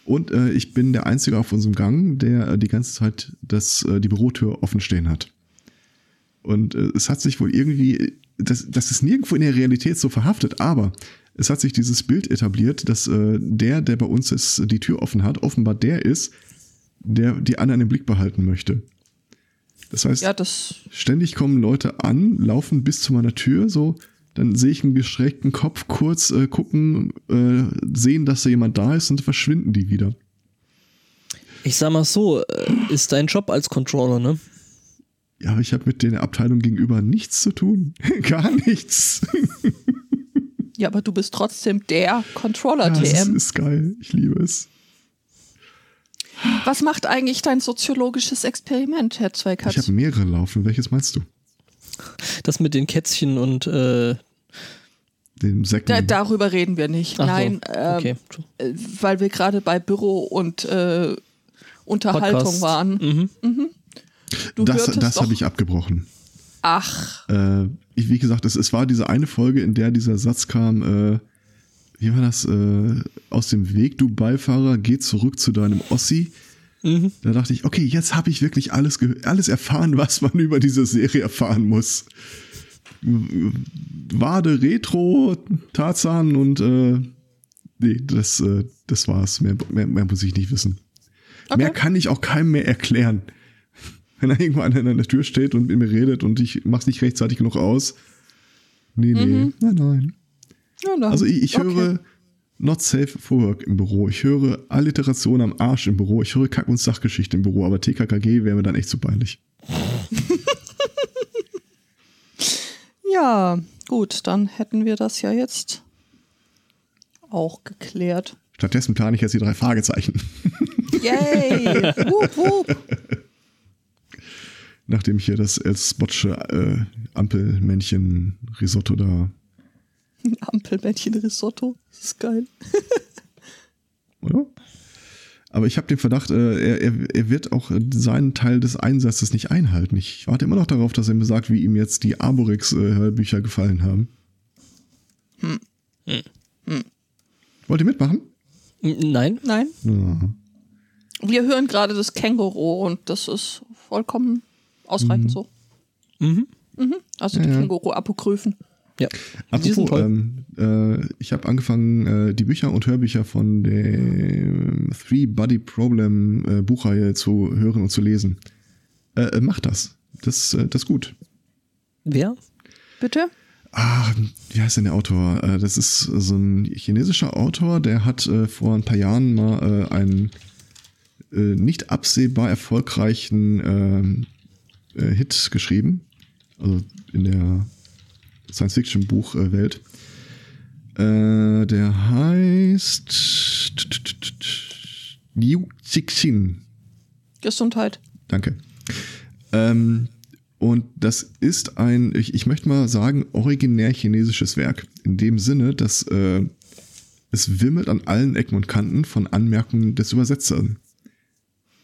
B: Und äh, ich bin der Einzige auf unserem Gang, der äh, die ganze Zeit das, äh, die Bürotür offen stehen hat. Und äh, es hat sich wohl irgendwie, das, das ist nirgendwo in der Realität so verhaftet, aber es hat sich dieses Bild etabliert, dass äh, der, der bei uns ist, die Tür offen hat, offenbar der ist, der die anderen im Blick behalten möchte. Das heißt,
C: ja, das
B: ständig kommen Leute an, laufen bis zu meiner Tür, so, dann sehe ich einen geschreckten Kopf kurz äh, gucken, äh, sehen, dass da jemand da ist und verschwinden die wieder.
A: Ich sag mal so, äh, ist dein Job als Controller, ne?
B: Ja, aber ich habe mit der Abteilung gegenüber nichts zu tun. Gar nichts.
C: ja, aber du bist trotzdem der Controller-TM. Ja, das
B: ist geil. Ich liebe es.
C: Was macht eigentlich dein soziologisches Experiment, Herr Zweikatz?
B: Ich habe mehrere laufen. Welches meinst du?
A: Das mit den Kätzchen und äh
B: den Säcken. Da,
C: darüber reden wir nicht. Ach Nein, so. okay. äh, weil wir gerade bei Büro und äh, Unterhaltung Podcast. waren. Mhm. Mhm.
B: Du das das habe ich abgebrochen.
C: Ach.
B: Äh, wie gesagt, es, es war diese eine Folge, in der dieser Satz kam, äh, wie war das, äh, aus dem Weg, du Beifahrer, geh zurück zu deinem Ossi. Mhm. Da dachte ich, okay, jetzt habe ich wirklich alles, alles erfahren, was man über diese Serie erfahren muss. Wade, Retro, Tarzan und äh, nee, das, äh, das war's. Mehr, mehr, mehr muss ich nicht wissen. Okay. Mehr kann ich auch keinem mehr erklären wenn da irgendwo einer an der Tür steht und mit mir redet und ich mach's nicht rechtzeitig genug aus. Nee, nee, mhm. nein, nein. Ja, also ich, ich okay. höre not safe for work im Büro. Ich höre Alliteration am Arsch im Büro. Ich höre Kack- und Sachgeschichte im Büro, aber TKKG wäre mir dann echt zu peinlich.
C: ja, gut, dann hätten wir das ja jetzt auch geklärt.
B: Stattdessen plane ich jetzt die drei Fragezeichen.
C: Yay! wup, wup
B: nachdem ich hier das als Spotsche äh, Ampelmännchen Risotto da.
C: Ampelmännchen Risotto, das ist geil.
B: Oder? Aber ich habe den Verdacht, äh, er, er, er wird auch seinen Teil des Einsatzes nicht einhalten. Ich warte immer noch darauf, dass er mir sagt, wie ihm jetzt die Arborix-Bücher äh, gefallen haben. Hm. Hm. Hm. Wollt ihr mitmachen?
A: Nein.
C: Nein. Ja. Wir hören gerade das Känguru und das ist vollkommen ausreichend mhm. so. Mhm. Mhm. Also die ja. Känguru-Apokryphen.
A: Ja.
B: Apropos, ähm, äh, ich habe angefangen, äh, die Bücher und Hörbücher von der Three Body Problem äh, Buchreihe zu hören und zu lesen. Äh, mach das. Das, äh, das ist gut.
A: Wer?
C: Bitte?
B: Ah, wie heißt denn der Autor? Äh, das ist so ein chinesischer Autor, der hat äh, vor ein paar Jahren mal äh, einen äh, nicht absehbar erfolgreichen ähm, äh, Hit geschrieben. Also in der Science-Fiction-Buchwelt. Äh, der heißt Liu Cixin.
C: Gesundheit.
B: Danke. Ähm, und das ist ein, ich, ich möchte mal sagen, originär chinesisches Werk. In dem Sinne, dass äh, es wimmelt an allen Ecken und Kanten von Anmerkungen des Übersetzers.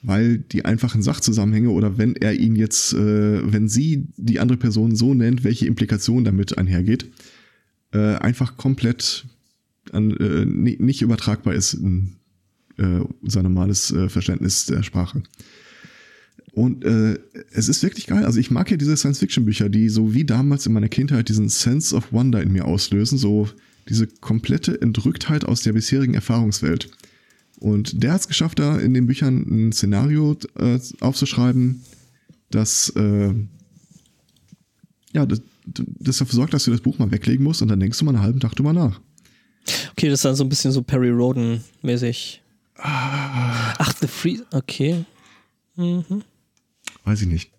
B: Weil die einfachen Sachzusammenhänge oder wenn er ihn jetzt, äh, wenn sie die andere Person so nennt, welche Implikation damit einhergeht, äh, einfach komplett an, äh, nicht übertragbar ist in äh, unser normales äh, Verständnis der Sprache. Und äh, es ist wirklich geil. Also ich mag ja diese Science-Fiction-Bücher, die so wie damals in meiner Kindheit diesen Sense of Wonder in mir auslösen, so diese komplette Entrücktheit aus der bisherigen Erfahrungswelt. Und der hat es geschafft, da in den Büchern ein Szenario äh, aufzuschreiben, das äh, ja, das, das dafür sorgt, dass du das Buch mal weglegen musst und dann denkst du mal einen halben Tag drüber nach.
A: Okay, das ist dann so ein bisschen so Perry Roden-mäßig. Ah. Ach, The Free. Okay.
B: Mhm. Weiß ich nicht.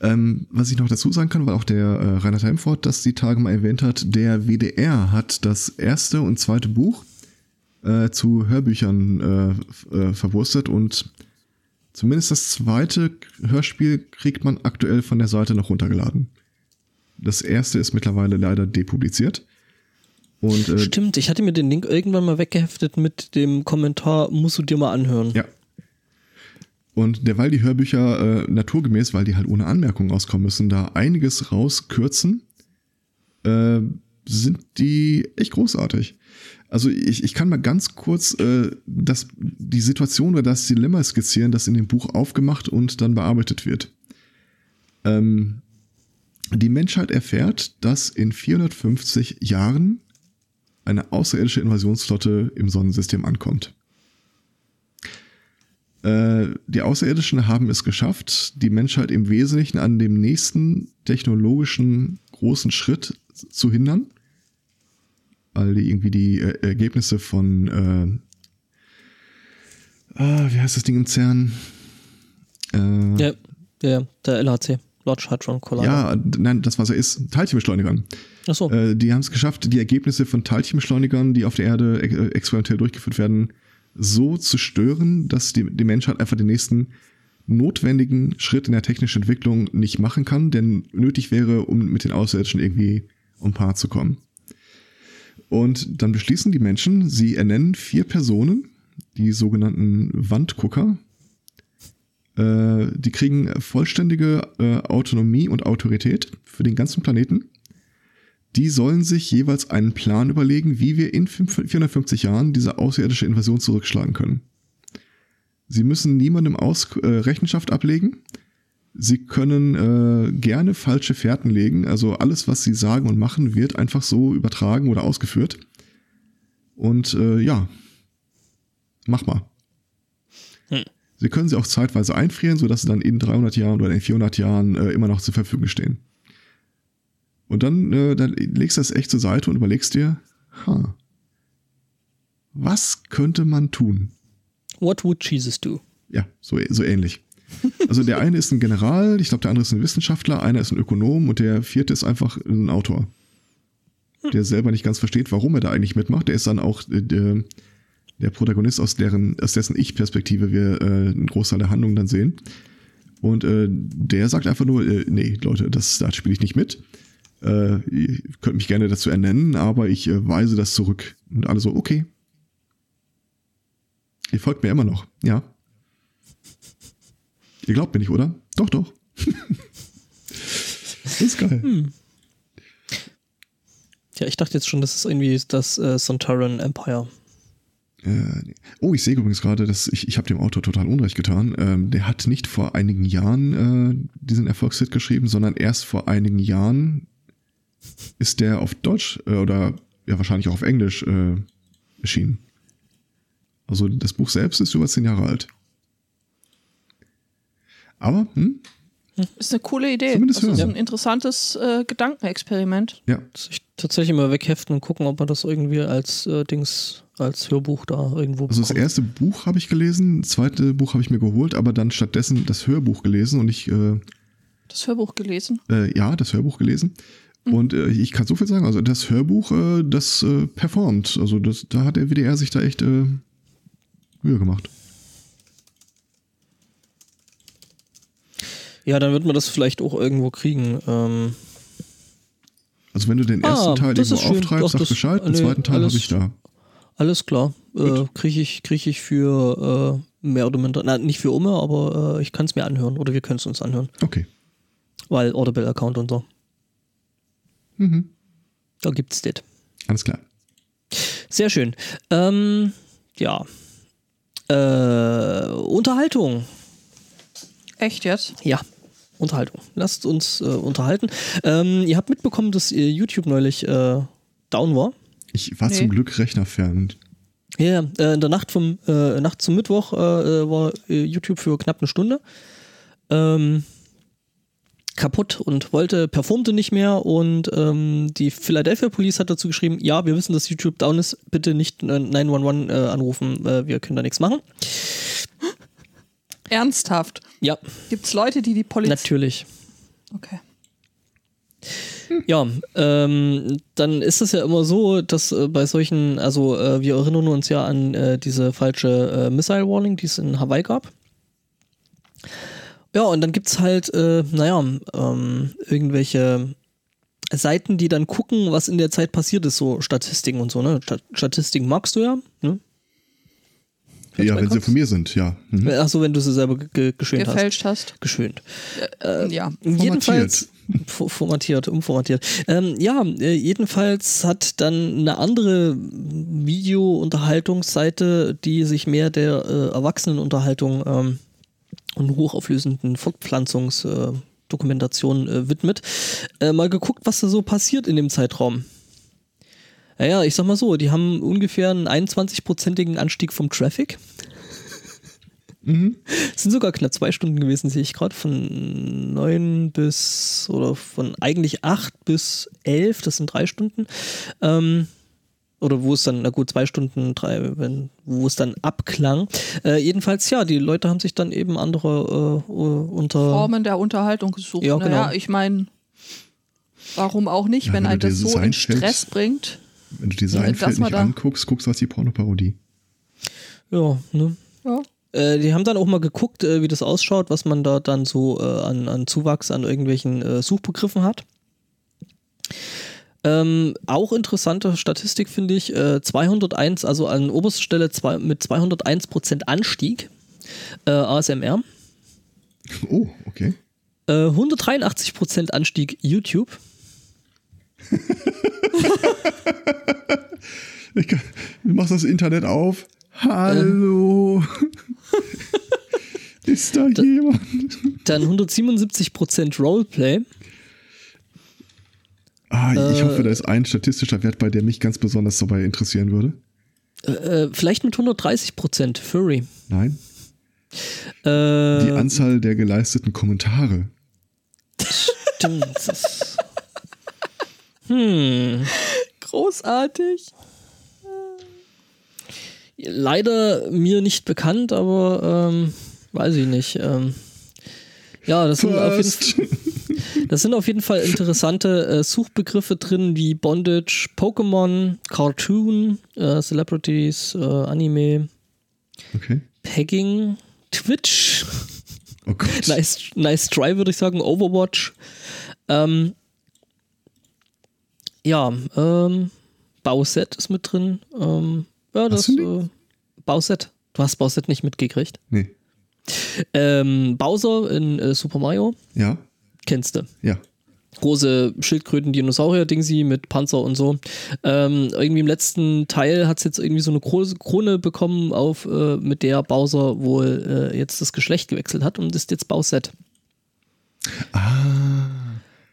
B: Ähm, was ich noch dazu sagen kann, weil auch der äh, Reinhard Heimfort das die Tage mal erwähnt hat, der WDR hat das erste und zweite Buch äh, zu Hörbüchern äh, äh, verwurstet und zumindest das zweite Hörspiel kriegt man aktuell von der Seite noch runtergeladen. Das erste ist mittlerweile leider depubliziert. Und,
A: äh, Stimmt, ich hatte mir den Link irgendwann mal weggeheftet mit dem Kommentar, musst du dir mal anhören.
B: Ja. Und derweil die Hörbücher äh, naturgemäß, weil die halt ohne Anmerkungen auskommen müssen, da einiges rauskürzen, äh, sind die echt großartig. Also ich, ich kann mal ganz kurz äh, das, die Situation oder das Dilemma skizzieren, das in dem Buch aufgemacht und dann bearbeitet wird. Ähm, die Menschheit erfährt, dass in 450 Jahren eine außerirdische Invasionsflotte im Sonnensystem ankommt. Äh, die Außerirdischen haben es geschafft, die Menschheit im Wesentlichen an dem nächsten technologischen großen Schritt zu hindern weil die irgendwie die äh, Ergebnisse von, äh, ah, wie heißt das Ding im CERN?
A: Äh, ja, ja, der LHC, Large Hadron
B: Collider. Ja, nein, das was er ist, Teilchenbeschleunigern.
A: Ach so.
B: Äh, die haben es geschafft, die Ergebnisse von Teilchenbeschleunigern, die auf der Erde äh, experimentell durchgeführt werden, so zu stören, dass die, die Menschheit einfach den nächsten notwendigen Schritt in der technischen Entwicklung nicht machen kann, der nötig wäre, um mit den Außerirdischen irgendwie um Paar zu kommen. Und dann beschließen die Menschen, sie ernennen vier Personen, die sogenannten Wandgucker. Äh, die kriegen vollständige äh, Autonomie und Autorität für den ganzen Planeten. Die sollen sich jeweils einen Plan überlegen, wie wir in 450 Jahren diese außerirdische Invasion zurückschlagen können. Sie müssen niemandem Aus äh, Rechenschaft ablegen. Sie können äh, gerne falsche Fährten legen. Also alles, was sie sagen und machen, wird einfach so übertragen oder ausgeführt. Und äh, ja, mach mal. Hm. Sie können sie auch zeitweise einfrieren, sodass sie dann in 300 Jahren oder in 400 Jahren äh, immer noch zur Verfügung stehen. Und dann, äh, dann legst du das echt zur Seite und überlegst dir, ha, was könnte man tun?
A: What would Jesus do?
B: Ja, so, so ähnlich. Also der eine ist ein General, ich glaube, der andere ist ein Wissenschaftler, einer ist ein Ökonom und der vierte ist einfach ein Autor. Der selber nicht ganz versteht, warum er da eigentlich mitmacht. Der ist dann auch äh, der, der Protagonist, aus, deren, aus dessen Ich-Perspektive wir äh, einen Großteil der Handlung dann sehen. Und äh, der sagt einfach nur, äh, nee, Leute, das, da spiele ich nicht mit. Äh, ihr könnt mich gerne dazu ernennen, aber ich äh, weise das zurück. Und alle so, okay. Ihr folgt mir immer noch, ja. Ihr glaubt mir nicht, oder? Doch, doch. das ist geil. Hm.
A: Ja, ich dachte jetzt schon, das ist irgendwie das äh, Sontaran Empire.
B: Äh, oh, ich sehe übrigens gerade, dass ich, ich habe dem Autor total Unrecht getan. Ähm, der hat nicht vor einigen Jahren äh, diesen Erfolgshit geschrieben, sondern erst vor einigen Jahren ist der auf Deutsch äh, oder ja wahrscheinlich auch auf Englisch äh, erschienen. Also das Buch selbst ist über zehn Jahre alt. Aber, hm,
C: Ist eine coole Idee.
B: Zumindest
C: das ist
B: hören.
C: ein interessantes äh, Gedankenexperiment.
B: Ja.
A: Sich tatsächlich mal wegheften und gucken, ob man das irgendwie als äh, Dings, als Hörbuch da irgendwo
B: Also das erste Buch habe ich gelesen, das zweite Buch habe ich mir geholt, aber dann stattdessen das Hörbuch gelesen und ich, äh,
C: Das Hörbuch gelesen.
B: äh, ja, das Hörbuch gelesen. Und äh, ich kann so viel sagen, also das Hörbuch, äh, das äh, performt. Also das, da hat der WDR sich da echt äh, Mühe gemacht.
A: Ja, dann wird man das vielleicht auch irgendwo kriegen. Ähm,
B: Also wenn du den ersten
A: Ah,
B: Teil irgendwo auftreibst, sag
A: das-
B: Bescheid, den
A: nee,
B: zweiten Teil habe ich da.
A: alles klar. Äh, kriege ich, krieg ich für äh, mehr oder minder, na, nicht für immer, aber äh, ich kann es mir anhören oder wir können es uns anhören.
B: Okay.
A: Weil Audible-Account und so.
B: Mhm.
A: Da gibt's das.
B: Alles klar.
A: Sehr schön. Ähm, ja. Äh, Unterhaltung.
C: Echt jetzt?
A: Ja, Unterhaltung. Lasst uns äh, unterhalten. Ähm, ihr habt mitbekommen, dass äh, YouTube neulich äh, down war.
B: Ich war
C: Nee.
B: zum Glück rechnerfern.
A: Ja, äh, in der Nacht vom äh, Nacht zum Mittwoch äh, war äh, YouTube für knapp eine Stunde ähm, kaputt und wollte, performte nicht mehr und ähm, die Philadelphia Police hat dazu geschrieben, ja, wir wissen, dass YouTube down ist, bitte nicht äh, 911 äh, anrufen, äh, wir können da nichts machen.
C: Ernsthaft?
A: Ja,
C: Gibt es Leute, die die Polizei...
A: natürlich.
C: Okay.
A: Ja, ähm, dann ist es ja immer so, dass äh, bei solchen, also äh, wir erinnern uns ja an äh, diese falsche äh, Missile Warning, die es in Hawaii gab. Ja, und dann gibt's halt, äh, naja, ähm, irgendwelche Seiten, die dann gucken, was in der Zeit passiert ist, so Statistiken und so, ne? Stat- Statistiken magst du ja, ne?
B: Ja, wenn sie von mir sind, ja. Mhm.
A: Achso, wenn du sie selber ge- ge geschönt hast.
C: Gefälscht hast.
A: Geschönt.
C: ja.
A: Jedenfalls F- formatiert, umformatiert. Ähm, ja, äh, jedenfalls hat dann eine andere Video-Unterhaltungsseite, die sich mehr der äh, Erwachsenenunterhaltung ähm, und hochauflösenden Fortpflanzungsdokumentation äh, widmet, äh, mal geguckt, was da so passiert in dem Zeitraum. Naja, ich sag mal so, die haben ungefähr einen 21-prozentigen Anstieg vom Traffic. Es sind sogar knapp zwei Stunden gewesen, sehe ich gerade, von neun bis, oder von eigentlich acht bis elf, das sind drei Stunden. Ähm, oder wo es dann, na gut, zwei Stunden, drei, wenn, wo es dann abklang. Äh, jedenfalls, ja, die Leute haben sich dann eben andere äh, unter.
C: Formen der Unterhaltung gesucht.
A: Ja,
C: naja,
A: genau.
C: ich meine, warum auch nicht,
B: Ja,
C: wenn
B: wenn
C: ein das so in Stress bringt.
B: Wenn du die
C: man
B: nicht
C: da-
B: anguckst, guckst du was die Pornoparodie.
A: Ja, ne?
C: Ja.
A: Äh, die haben dann auch mal geguckt, äh, wie das ausschaut, was man da dann so äh, an, an Zuwachs an irgendwelchen äh, Suchbegriffen hat. Ähm, auch interessante Statistik finde ich, äh, 201, also an oberster Stelle zwei, mit 201% Anstieg, äh, ASMR,
B: Oh, okay.
A: äh, 183% Anstieg YouTube,
B: Ich kann, du machst das Internet auf. Hallo. Ist da jemand?
A: dann 177% Roleplay,
B: Ah, ich
A: Äh,
B: hoffe, da ist ein statistischer Wert bei, der mich ganz besonders dabei interessieren würde.
A: äh, vielleicht mit 130% Furry.
B: Nein.
A: Äh,
B: Die Anzahl der geleisteten Kommentare.
A: stimmt. Hm.
C: Großartig.
A: Leider mir nicht bekannt, aber ähm, weiß ich nicht. Ähm, ja, das sind, auf jeden,
B: First.
A: das sind auf jeden Fall interessante äh, Suchbegriffe drin, wie Bondage, Pokémon, Cartoon, äh, Celebrities, äh, Anime,
B: Okay.
A: Pegging, Twitch,
B: Oh
A: nice, nice Try, würde ich sagen, Overwatch. Ähm, ja, ähm, Bauset ist mit drin. Ähm, ja, das äh, Bauset. Du hast Bauset nicht mitgekriegt.
B: Nee.
A: Ähm, Bowser in äh, Super Mario,
B: Ja?
A: kennst du.
B: Ja.
A: Große Schildkröten-Dinosaurier-Dingsi mit Panzer und so. Ähm, irgendwie im letzten Teil hat es jetzt irgendwie so eine große Krone bekommen, auf, äh, mit der Bowser wohl äh, jetzt das Geschlecht gewechselt hat und ist jetzt Bauset.
B: Ah.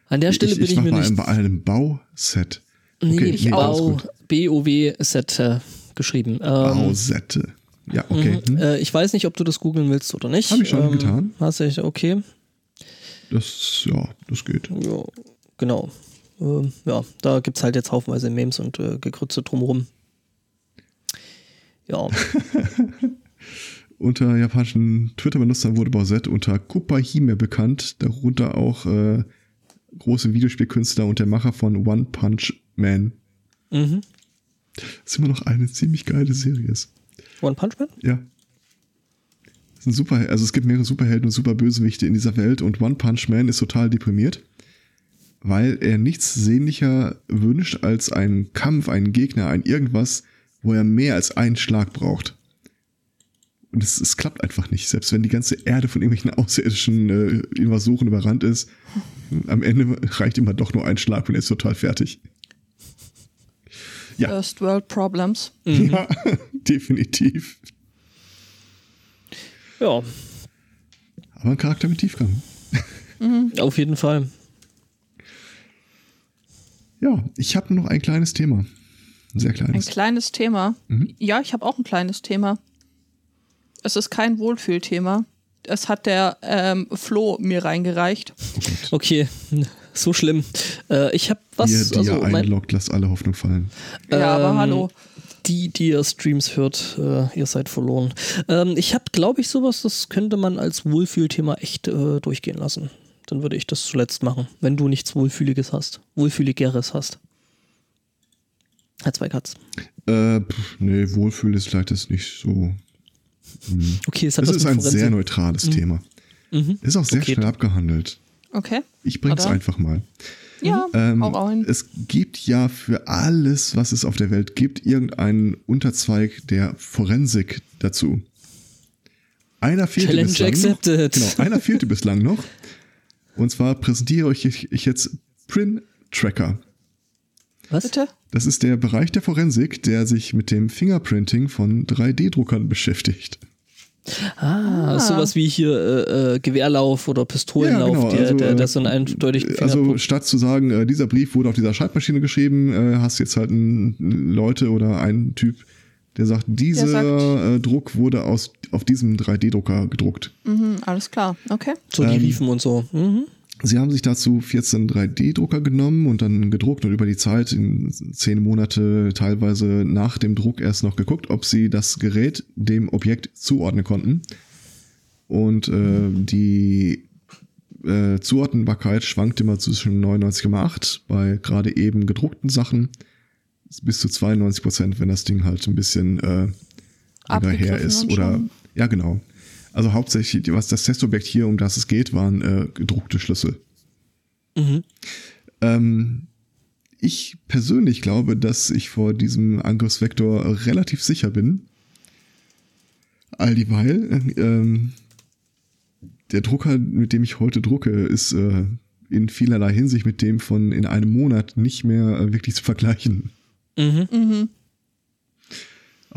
A: An der Stelle
B: ich,
A: bin
B: ich
A: mir
B: bei
A: nicht.
B: einem, bei einem Bauset.
A: Nee,
B: Okay,
A: ich
B: nee, alles
A: Bau,
B: gut.
A: B-O-W-Set geschrieben. Ähm,
B: Bausette. Ja, okay.
A: Mhm.
B: Hm.
A: Äh, ich weiß nicht, ob du das googeln willst oder nicht.
B: Hab ich schon
A: ähm,
B: getan.
A: Hast du, okay.
B: Das, ja, das geht.
A: Ja, genau. Ähm, ja, da gibt es halt jetzt haufenweise Memes und äh, Gekrütze drumherum. Ja.
B: unter japanischen Twitter-Benutzern wurde Bowsette unter Kupahime bekannt, darunter auch äh, große Videospielkünstler und der Macher von One Punch Man.
A: Mhm.
B: Das ist immer noch eine ziemlich geile Serie. ist.
A: One Punch Man?
B: Ja. Das sind super, also es gibt mehrere Superhelden und Superbösewichte in dieser Welt und One Punch Man ist total deprimiert, weil er nichts sehnlicher wünscht als einen Kampf, einen Gegner, ein irgendwas, wo er mehr als einen Schlag braucht. Und es, es klappt einfach nicht. Selbst wenn die ganze Erde von irgendwelchen außerirdischen äh, Invasoren überrannt ist, am Ende reicht immer doch nur ein Schlag und er ist total fertig. Ja.
C: First World Problems.
B: Ja, definitiv.
A: Ja,
B: Aber ein Charakter mit Tiefgang.
A: auf jeden Fall.
B: Ja, ich habe noch ein kleines Thema. Ein sehr
C: Ein
B: kleines.
C: kleines Thema.
B: Mhm.
C: Ja, ich habe auch ein kleines Thema. Es ist kein Wohlfühlthema. Es hat der ähm, Flo mir reingereicht.
A: Okay, so schlimm. Äh, ich habe was.
B: Ihr, die
A: also
B: ihr
A: mein,
B: einloggt, lasst alle Hoffnung fallen.
C: Ja, aber
A: Ähm,
C: hallo.
A: die, die ihr Streams hört, äh, ihr seid verloren. Ähm, ich habe, glaube ich, sowas, das könnte man als Wohlfühlthema echt äh, durchgehen lassen. Dann würde ich das zuletzt machen, wenn du nichts Wohlfühliges hast. Wohlfühligeres hast. Herr Zweikatz.
B: Äh, pff, nee, Wohlfühl ist vielleicht jetzt nicht so. Hm.
A: Okay, es hat was
B: ist ein
A: Forensik.
B: sehr neutrales Thema.
A: Mhm.
B: Ist auch sehr
A: Okay.
B: schnell abgehandelt.
C: Okay.
B: Ich bring's
C: Oder?
B: einfach mal.
C: Ja,
B: Ähm,
C: hau rein.
B: es gibt ja für alles, was es auf der Welt gibt, irgendeinen Unterzweig der Forensik dazu. Einer fehlte
A: Challenge
B: bislang
A: accepted.
B: Noch. Genau, einer fehlte bislang noch. Und zwar präsentiere euch ich, ich jetzt Print Tracker.
A: Was?
C: Bitte?
B: Das ist der Bereich der Forensik, der sich mit dem Fingerprinting von 3D-Druckern beschäftigt.
A: Ah,
C: Ah.
A: sowas wie hier äh, äh, Gewehrlauf oder Pistolenlauf,
B: Ja, genau,
A: der,
B: also,
A: der, der
B: äh,
A: so einen eindeutigen
B: Also
A: Fingerabdruck-
B: statt zu sagen, äh, dieser Brief wurde auf dieser Schreibmaschine geschrieben, äh, hast jetzt halt einen Leute oder einen Typ, der sagt, dieser
C: sagt-
B: äh, Druck wurde aus, auf diesem 3D-Drucker gedruckt.
C: Mhm, alles klar. Okay.
A: so die
B: ähm,
A: Riefen und so. Mhm.
B: Sie haben sich dazu 14 3D-Drucker genommen und dann gedruckt und über die Zeit in zehn Monate teilweise nach dem Druck erst noch geguckt, ob sie das Gerät dem Objekt zuordnen konnten. Und äh, die äh, Zuordnbarkeit schwankt immer zwischen 99,8 bei gerade eben gedruckten Sachen bis zu 92 Prozent, wenn das Ding halt ein bisschen äh, länger her
C: Abgegriffen
B: ist. Oder
C: schon.
B: ja, genau. Also hauptsächlich, was das Testobjekt hier, um das es geht, waren äh, gedruckte Schlüssel.
A: Mhm.
B: Ähm, ich persönlich glaube, dass ich vor diesem Angriffsvektor relativ sicher bin. All dieweil, ähm, der Drucker, mit dem ich heute drucke, ist äh, in vielerlei Hinsicht mit dem von in einem Monat nicht mehr äh, wirklich zu vergleichen.
A: Mhm.
C: Mhm.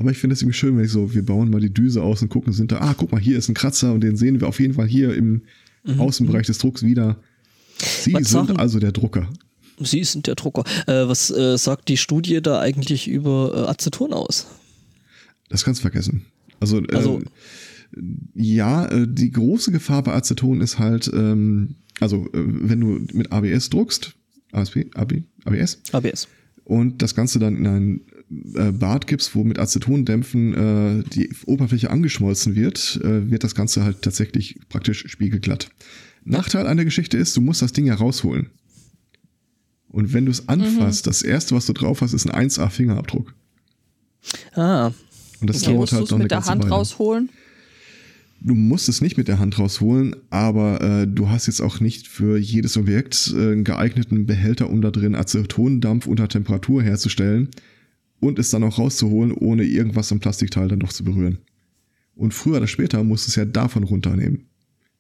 B: Aber ich finde es irgendwie schön, wenn ich so, wir bauen mal die Düse aus und gucken, sind da, ah, guck mal, hier ist ein Kratzer und den sehen wir auf jeden Fall hier im Außenbereich des Drucks wieder. Sie
A: Was
B: sind
A: sagen-
B: also der Drucker.
A: Sie sind der Drucker. Äh, was äh, sagt die Studie da eigentlich über äh, Aceton aus?
B: Das kannst du vergessen. Also,
A: Also-
B: äh, ja, äh, die große Gefahr bei Aceton ist halt, ähm, also äh, wenn du mit ABS druckst, ASP, AB, ABS,
A: ABS.
B: und das Ganze dann in ein Bad gibst, wo mit Acetondämpfen äh, die Oberfläche angeschmolzen wird, äh, wird das Ganze halt tatsächlich praktisch spiegelglatt. Nachteil an der Geschichte ist, du musst das Ding ja rausholen. Und wenn du es anfasst, das erste, was du drauf hast, ist ein 1A-Fingerabdruck.
A: Ah,
B: Und das
C: Okay,
B: dauert halt
C: es
B: noch eine
C: mit der
B: ganze
C: Hand
B: Weile.
C: rausholen?
B: Du musst es nicht mit der Hand rausholen, aber äh, du hast jetzt auch nicht für jedes Objekt äh, einen geeigneten Behälter, um da drin Acetondampf unter Temperatur herzustellen und es dann auch rauszuholen, ohne irgendwas am Plastikteil dann doch zu berühren. Und früher oder später musst du es ja davon runternehmen.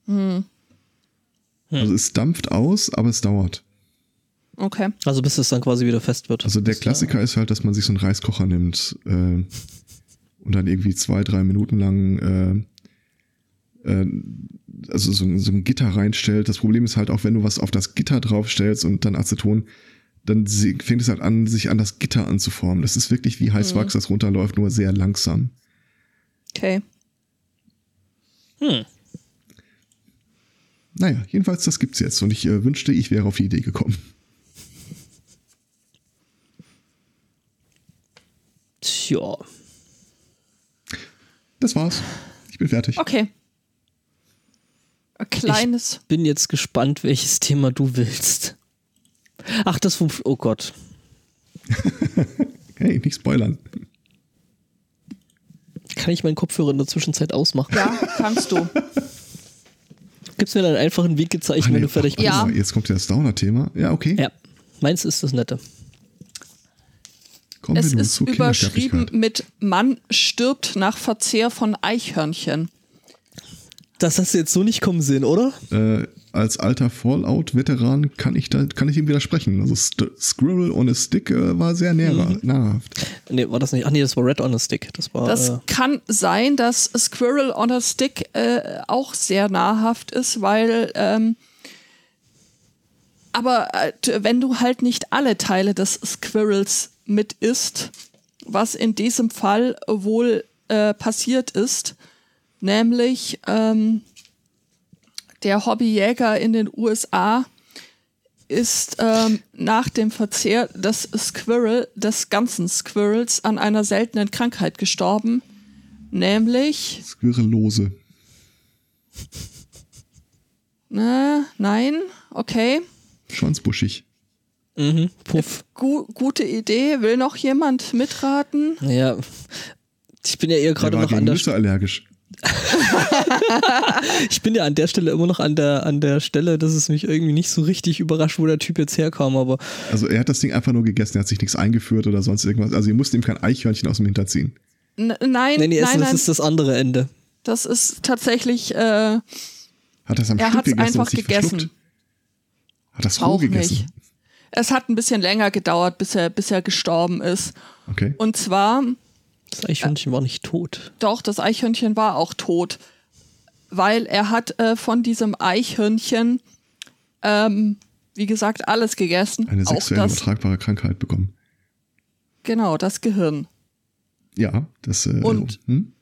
C: Hm.
B: Also es dampft aus, aber es dauert.
C: Okay.
A: also bis es dann quasi wieder fest wird.
B: Also der Klassiker ist halt, dass man sich so einen Reiskocher nimmt äh, und dann irgendwie zwei, drei Minuten lang äh, äh, also so, so ein Gitter reinstellt. Das Problem ist halt auch, wenn du was auf das Gitter draufstellst und dann Aceton, dann fängt es halt an, sich an das Gitter anzuformen. Das ist wirklich wie Heißwachs, das runterläuft, nur sehr langsam.
C: Okay.
A: Hm.
B: Naja, jedenfalls, das gibt's jetzt. Und ich äh, wünschte, ich wäre auf die Idee gekommen.
A: Tja.
B: Das war's. Ich bin fertig.
C: Okay. Ein kleines.
A: Ich bin jetzt gespannt, welches Thema du willst. Ach, das vom. Oh Gott.
B: hey, nicht spoilern.
A: Kann ich meinen Kopfhörer in der Zwischenzeit ausmachen?
C: Ja, kannst du.
A: Gibt's mir dann einfach einen Weg gezeichnet,
B: nee,
A: wenn du fertig bist?
C: Ja.
B: Jetzt kommt ja das Downer-Thema. Ja, okay.
A: Ja. Meins ist das Nette.
B: Kommen
C: Es ist überschrieben mit Mann stirbt nach Verzehr von Eichhörnchen.
A: Das hast du jetzt so nicht kommen sehen, oder?
B: Äh, als alter Fallout-Veteran kann ich da kann ich ihm widersprechen. Also St Squirrel on a Stick äh, war sehr näher,
A: Mhm.
B: nahrhaft.
A: Nee, war das nicht? Ach nee, das war Red on a Stick. Das war.
C: Das
A: äh,
C: kann sein, dass Squirrel on a Stick äh, auch sehr nahrhaft ist, weil ähm, aber äh, wenn du halt nicht alle Teile des Squirrels mit isst, was in diesem Fall wohl äh, passiert ist, nämlich ähm, der Hobbyjäger in den USA ist ähm, nach dem Verzehr des Squirrel, des ganzen Squirrels, an einer seltenen Krankheit gestorben, nämlich,
B: Squirrellose.
C: na, nein, okay,
B: Schwanzbuschig.
A: mhm, Puff.
C: Gu gute Idee, will noch jemand mitraten?
A: Ja. Ich bin ja eher gerade noch an
B: gegen
A: der
B: Nüsse allergisch.
A: Ich bin ja an der Stelle immer noch an der, an der Stelle, dass es mich irgendwie nicht so richtig überrascht, wo der Typ jetzt herkam, aber
B: Also er hat das Ding einfach nur gegessen, er hat sich nichts eingeführt oder sonst irgendwas. Also ihr musst ihm kein Eichhörnchen aus dem Hinter ziehen.
C: N nein,
A: nee, nee,
C: nein,
A: das
C: nein,
A: ist das andere Ende.
C: das ist tatsächlich, äh,
B: Hat das am
C: er hat es einfach gegessen.
B: verschluckt? Hat das roh
C: Auch
B: gegessen?
C: nicht. Es hat ein bisschen länger gedauert, bis er, bis er gestorben ist.
B: Okay.
C: Und zwar,
A: Das Eichhörnchen war nicht tot.
C: doch, das Eichhörnchen war auch tot, weil er hat äh, von diesem Eichhörnchen, ähm, wie gesagt, alles gegessen.
B: Eine sexuell übertragbare Krankheit bekommen.
C: genau, das Gehirn.
B: Ja, das. Äh,
C: Und-
B: hm?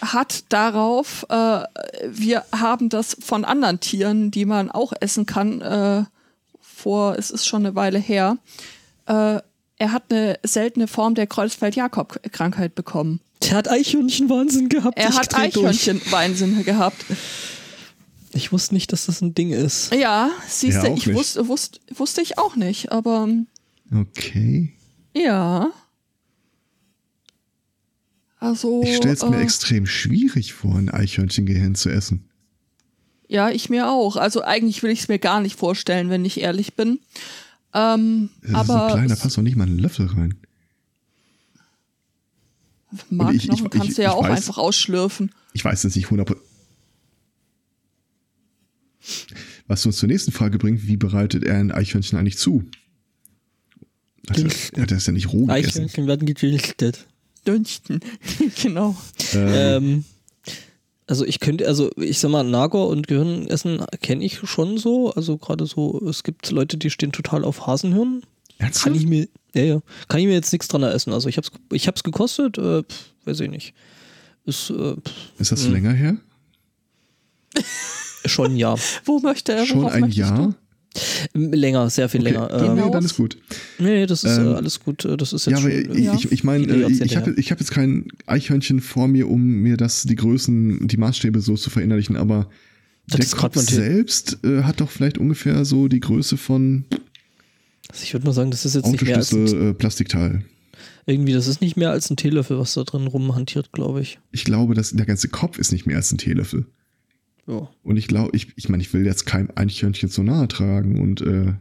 C: hat darauf, äh, wir haben das von anderen Tieren, die man auch essen kann, äh, vor, es ist schon eine Weile her, äh, er hat eine seltene Form der Kreuzfeld-Jakob-Krankheit bekommen.
A: Der hat Eichhörnchenwahnsinn gehabt.
C: Er
A: ich
C: hat. Eichhörnchenweinsinn gehabt.
A: Ich wusste nicht, dass das ein Ding ist.
C: Ja, siehst
B: Ja,
C: du,
B: auch
C: ich wusste, wusste, wusste ich auch nicht, aber
B: Okay.
C: ja. Also,
B: Ich stelle es mir
C: äh,
B: extrem schwierig vor, ein Eichhörnchengehirn zu essen.
C: ja, ich mir auch. Also eigentlich will ich es mir gar nicht vorstellen, wenn ich ehrlich bin. Ähm,
B: Das ist
C: aber
B: so klein, da passt doch nicht mal ein Löffel rein.
C: Markknochen
B: ich- ich-
C: kannst
B: ich-
C: du ja
B: ich
C: auch
B: weiß-
C: einfach ausschlürfen.
B: Ich weiß jetzt nicht 100 Was uns zur nächsten Frage bringt, wie bereitet er ein Eichhörnchen eigentlich zu? Hat er,
A: Dünsten.
B: hat er es ja nicht roh gegessen?
A: Eichhörnchen werden gedünstet.
C: Dünchten. genau.
A: Ähm, also ich könnte, also ich sag mal, Nager und Gehirnessen kenne ich schon so. Also gerade so, es gibt Leute, die stehen total auf Hasenhirn.
B: Ernsthaft?
A: Kann ich mir, ja, ja, kann ich mir jetzt nichts dran essen. Also ich hab's, ich hab's gekostet, äh, pf, weiß ich nicht. Ist äh, pf,
B: Ist das
A: Mhm.
B: länger her?
A: schon ja.
C: Wo möchte er?
B: Schon ein Jahr?
A: Länger, sehr viel
B: Okay.
A: länger. Ähm,
B: nee,
C: Hinaus?
B: dann ist gut.
A: nee, das ist
B: Ähm,
A: äh, alles gut. Äh, Das ist jetzt
B: Ja, aber
A: schon,
B: ich,
C: ja.
B: ich, ich meine, äh, ich habe ich hab jetzt kein Eichhörnchen vor mir, um mir das, die Größen, die Maßstäbe so zu verinnerlichen, aber
A: Das
B: der Kopf selbst äh, hat doch vielleicht ungefähr so die Größe von
A: Also ich würde mal sagen, das ist jetzt nicht mehr als ein,
B: Plastikteil.
A: irgendwie, das ist nicht mehr als ein Teelöffel, was da drin rumhantiert, glaube ich.
B: Ich glaube, dass der ganze Kopf ist nicht mehr als ein Teelöffel.
A: Ja.
B: Und ich glaube, ich, ich meine, ich will jetzt kein Eichhörnchen zu nahe tragen und äh,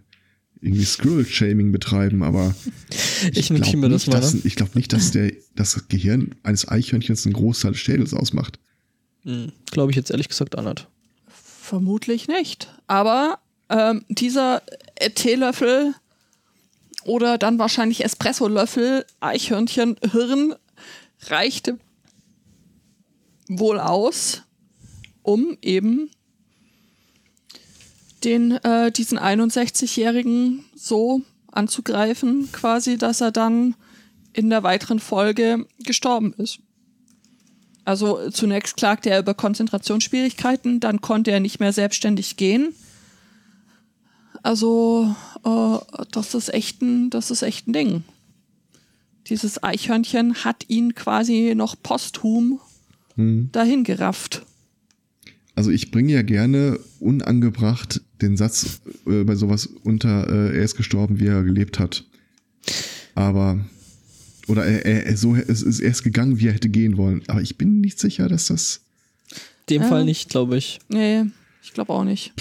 B: irgendwie Squirrel-Shaming betreiben, aber
A: Ich
B: glaub
A: mir das
B: nicht,
A: mal.
B: dass,
A: ne?
B: ich glaube nicht, dass der, das Gehirn eines Eichhörnchens einen Großteil des Schädels ausmacht.
A: Hm, glaube ich jetzt ehrlich gesagt auch nicht.
C: Vermutlich nicht. Aber ähm, dieser Teelöffel oder dann wahrscheinlich Espressolöffel Eichhörnchen Hirn reichte wohl aus, um eben den äh, diesen 61-jährigen so anzugreifen, quasi, dass er dann in der weiteren Folge gestorben ist. Also zunächst klagte er über Konzentrationsschwierigkeiten, dann konnte er nicht mehr selbstständig gehen. Also äh, das ist echt ein, das ist echt ein Ding. Dieses Eichhörnchen hat ihn quasi noch posthum hm. dahin gerafft.
B: Also ich bringe ja gerne unangebracht den Satz äh, bei sowas unter, äh, er ist gestorben, wie er gelebt hat. Aber oder er, er, er so, es ist erst gegangen, wie er hätte gehen wollen. Aber ich bin nicht sicher, dass das.
A: Dem äh, Fall nicht, glaube ich.
C: Nee, ich glaube auch nicht.